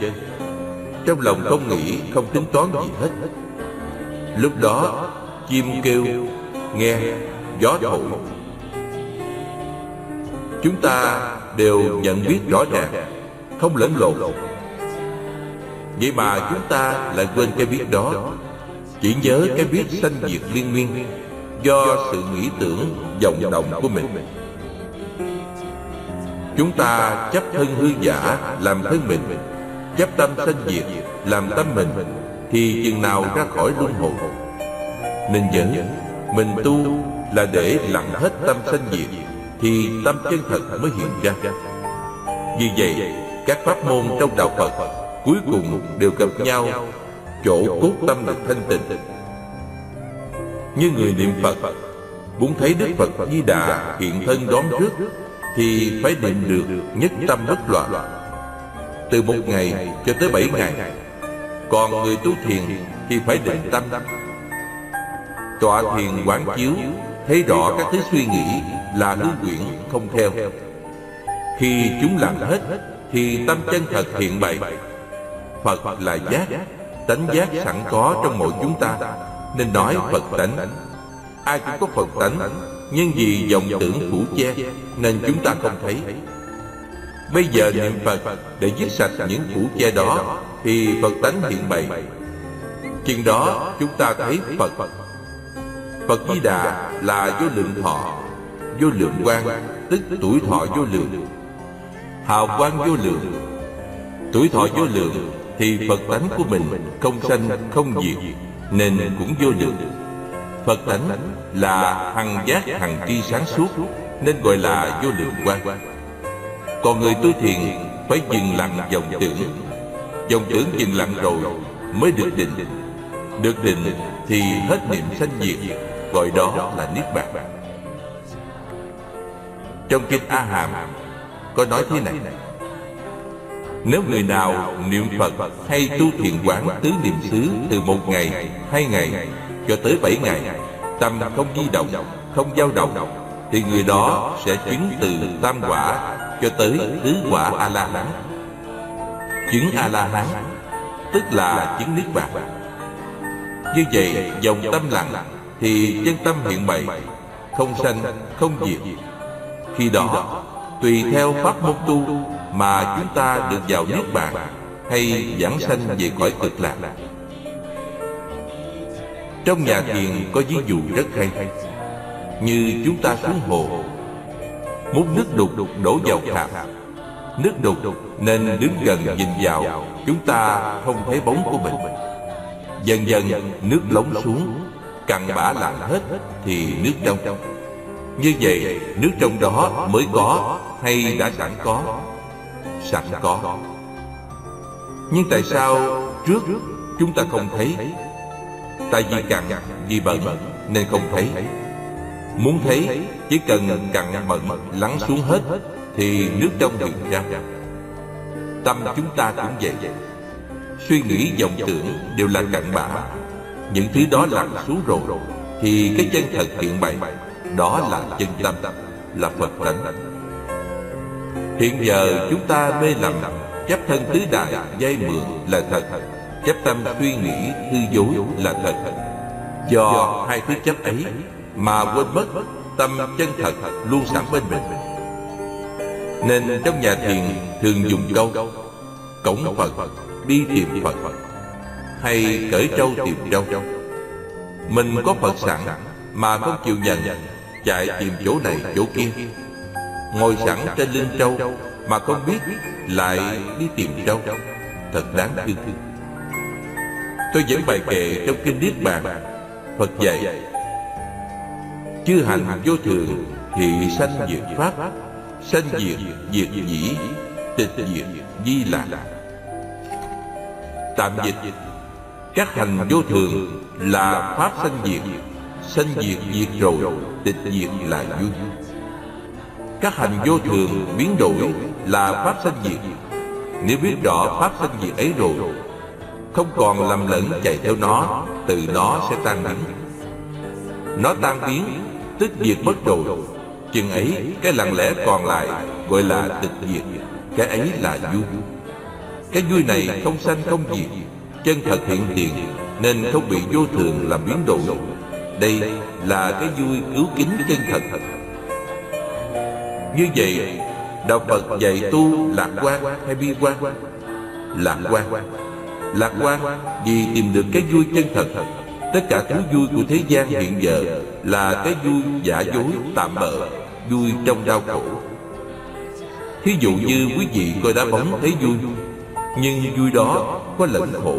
Trong lòng không nghĩ, không tính toán gì hết. Lúc đó chim kêu, nghe, gió thổi. Chúng ta đều nhận biết rõ ràng, Không lẫn lộn. Vậy mà chúng ta lại quên cái biết đó, Chỉ nhớ cái biết sanh diệt liên miên do sự nghĩ tưởng vọng động của mình. Chúng ta chấp thân hư giả làm thân mình, chấp tâm sanh diệt làm tâm mình, thì chừng nào ra khỏi luân hồi. Nên nhớ, mình tu là để lặng hết tâm sanh diệt thì tâm chân thật mới hiện ra. Vì vậy, các pháp môn trong đạo phật cuối cùng đều gặp nhau chỗ cốt tâm được thanh tịnh. Như người niệm Phật, Muốn thấy Đức Phật Di Đà hiện thân đón trước Thì phải niệm được nhất tâm bất loạn. Từ một ngày cho tới bảy ngày, Còn người tu thiền thì phải định tâm. Tọa thiền quán chiếu, Thấy rõ các thứ suy nghĩ là lưu quyển không theo. Khi chúng làm hết, Thì tâm chân thật hiện bày. Phật là giác, Tánh giác sẵn có trong mỗi chúng ta. Nên nói Phật tánh. Ai cũng có Phật tánh, Nhưng vì vọng tưởng phủ che, Nên chúng ta không thấy. Bây giờ niệm Phật Để dứt sạch những phủ che đó, Thì Phật tánh hiện bày. Chừng đó, chúng ta thấy Phật. Phật Di Đà là vô lượng thọ. Vô lượng quan Tức tuổi thọ vô lượng. Hào quang vô lượng. Tuổi thọ vô lượng Thì Phật tánh của mình Không sanh, không diệt, Nên cũng vô lượng. Phật tánh là hằng giác hằng tri sáng suốt, Nên gọi là vô lượng quan Còn người tu thiền Phải dừng lặng dòng tưởng. Dòng tưởng dừng lặng rồi Mới được định. Được định thì hết niệm sanh diệt, Gọi đó là Niết Bàn. Trong Kinh A Hàm Có nói thế này. Nếu người nào niệm Phật hay tu thiền quán tứ niệm xứ Từ một ngày, hai ngày cho tới bảy ngày Tâm không di động, không dao động Thì người đó sẽ chứng từ tam quả Cho tới tứ quả A-la-hán. Chứng A-la-hán Tức là chứng Niết Bàn. Như vậy dòng tâm lặng thì chân tâm hiện bày không sanh không diệt khi đó, tùy theo pháp môn tu mà chúng ta được vào niết bàn hay giảng sanh về cõi cực lạc. Trong nhà thiền có ví dụ rất hay. Như chúng ta xuống hồ, múc nước đục đổ vào thạp nước đục nên đứng gần nhìn vào, chúng ta không thấy bóng của mình. Dần dần nước lóng xuống, cặn bã lặn hết thì nước trong như vậy, nước trong đó mới có hay đã sẵn có? Sẵn có. Nhưng tại sao trước chúng ta không thấy? Tại vì cặn vì bẩn nên không thấy. Muốn thấy, chỉ cần cặn bẩn lắng xuống hết thì nước trong hiện ra. Tâm chúng ta cũng vậy. Suy nghĩ, vọng tưởng đều là cặn bã. Những thứ đó lặn xuống rồi thì cái chân thật hiện bày đó là chân tâm, là phật tánh. Hiện giờ chúng ta mê lầm, chấp thân tứ đại dây mượn là thật, chấp tâm suy nghĩ hư dối là thật. Do hai thứ chấp ấy mà quên mất tâm chân thật luôn sẵn bên mình. Nên trong nhà thiền thường dùng câu, cổng phật, đi tìm phật, hay cởi trâu tìm trâu. Mình có phật sẵn mà không chịu nhận chạy tìm chỗ này, chỗ kia. Ngồi sẵn trên lưng trâu mà không biết lại đi tìm trâu. Thật đáng thương. Tôi dẫn bài kệ trong kinh niết bàn. Phật dạy, chư hành vô thường thì sanh diệt pháp, sanh diệt diệt dĩ tịch diệt di lạc. Tạm dịch, các hành vô thường là pháp sanh diệt Sanh diệt diệt rồi, Tịch diệt là vui Các hành vô thường biến đổi Là pháp sanh diệt. Nếu biết rõ pháp sanh diệt ấy rồi, Không còn lầm lẫn chạy theo nó, Từ nó sẽ tan biến. Nó tan biến Tức diệt mất rồi. Chừng ấy, cái lặng lẽ còn lại Gọi là tịch diệt, Cái ấy là vui Cái vui này không sanh không diệt, chân thật hiện tiền, nên không bị vô thường làm biến đổi đây là cái vui cứu kính chân thật. Như vậy, đạo phật dạy tu lạc quan hay bi quan? Lạc quan. Lạc quan vì tìm được cái vui chân thật. Tất cả thứ vui của thế gian hiện giờ là cái vui giả dối tạm bợ, vui trong đau khổ. Thí dụ như quý vị coi đá bóng thấy vui, nhưng vui đó có lẫn khổ.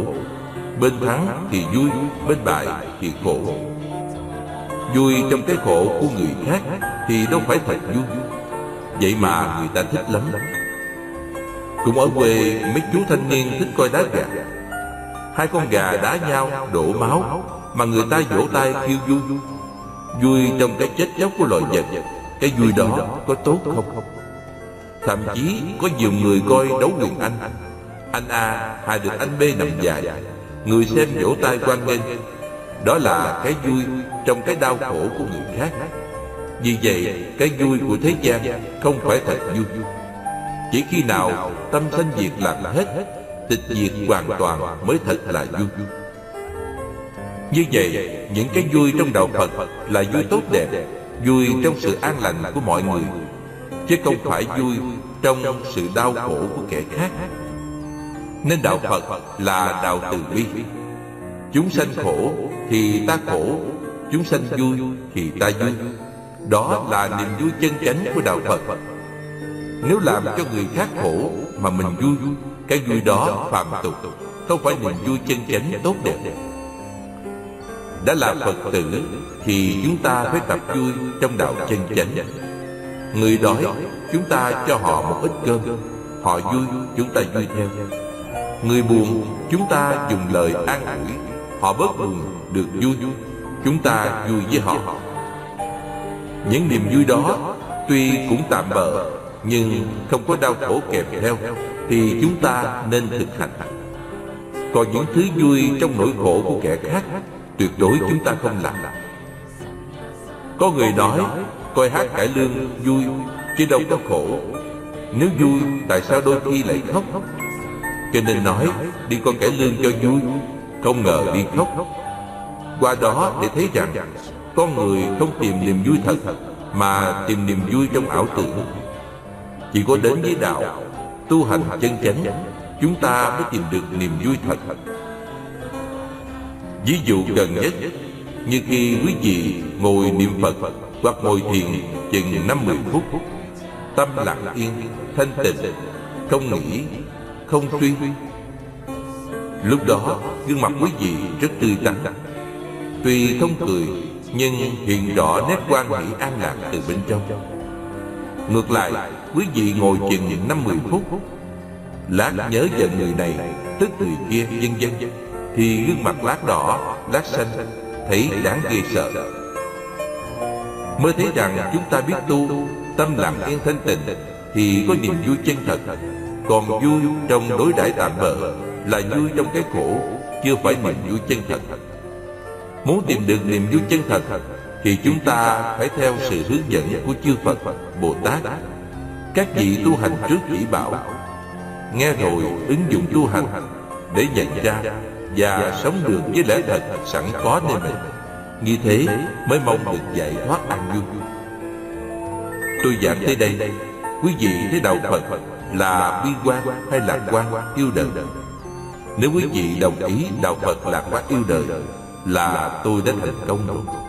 Bên thắng thì vui, Bên bại thì khổ. Vui trong cái khổ của người khác Thì đâu phải thật vui. Vậy mà người ta thích lắm. Cũng ở quê, mấy chú thanh niên thích coi đá gà. Hai con gà đá nhau, đổ máu, Mà người ta vỗ tay kêu vui. Vui trong cái chết chóc của loài vật. Cái vui đó có tốt không? Thậm chí có nhiều người coi đấu quyền Anh. Anh A hại được anh B nằm dài. Người xem vỗ tay quan nghênh. Đó là cái vui trong cái đau khổ của người khác. Vì vậy, cái vui của thế gian không phải thật vui. Chỉ khi nào tâm sanh diệt làm hết, Tịch diệt hoàn toàn mới thật là vui. Như vậy, những cái vui trong đạo Phật là vui tốt đẹp, Vui trong sự an lành của mọi người, Chứ không phải vui trong sự đau khổ của kẻ khác. Nên đạo Phật là đạo từ bi. Chúng sanh khổ thì ta khổ, Chúng sanh vui thì ta vui. Đó là niềm vui chân chánh của đạo Phật. Nếu làm cho người khác khổ mà mình vui, Cái vui đó phạm tục, Không phải niềm vui chân chánh tốt đẹp. Đã là Phật tử Thì chúng ta phải tập vui trong đạo chân chánh. Người đói, Chúng ta cho họ một ít cơm. Họ vui, chúng ta vui theo. Người buồn, Chúng ta dùng lời an ủi. Họ bớt buồn được vui. Chúng ta vui với họ. Những niềm vui đó Tuy cũng tạm bợ, Nhưng không có đau khổ kèm theo, Thì chúng ta nên thực hành. Còn những thứ vui trong nỗi khổ của kẻ khác, Tuyệt đối chúng ta không làm. Có người nói Coi hát cải lương vui, Chứ đâu có khổ. Nếu vui, tại sao đôi khi lại khóc? Cho nên nói, Đi coi cải lương cho vui. Không ngờ đi khóc Qua đó để thấy rằng Con người không tìm niềm vui thật Mà tìm niềm vui trong ảo tưởng. Chỉ có đến với đạo Tu hành chân chánh Chúng ta mới tìm được niềm vui thật. Ví dụ gần nhất Như khi quý vị ngồi niệm Phật Hoặc ngồi thiền chừng năm mười phút Tâm lặng yên, thanh tịnh Không nghĩ, không suy. Lúc đó, gương mặt quý vị rất tươi tắn. Tuy không cười, Nhưng hiện rõ nét quan hỷ an lạc từ bên trong. Ngược lại, Quý vị ngồi chừng năm mười phút, Lát nhớ về người này Tức người kia, vân vân, Thì gương mặt lát đỏ, Lát xanh, Thấy đáng ghê sợ. Mới thấy rằng chúng ta biết tu, Tâm làm yên thanh tịnh Thì có niềm vui chân thật, Còn vui trong đối đãi tạm bợ. Là vui trong cái khổ Chưa phải niềm vui chân thật. Muốn tìm được niềm vui chân thật Thì chúng ta phải theo sự hướng dẫn của chư Phật, Bồ Tát. Các vị tu hành trước chỉ bảo Nghe rồi ứng dụng tu hành Để nhận ra Và sống được với lẽ thật sẵn có nơi mình. Như thế mới mong được giải thoát an vui. Tôi giảng tới đây Quý vị thấy đạo Phật là bi quan hay lạc quan yêu đời? Nếu quý vị đồng ý đạo Phật lạc quá yêu đời, Là tôi đã thành công rồi.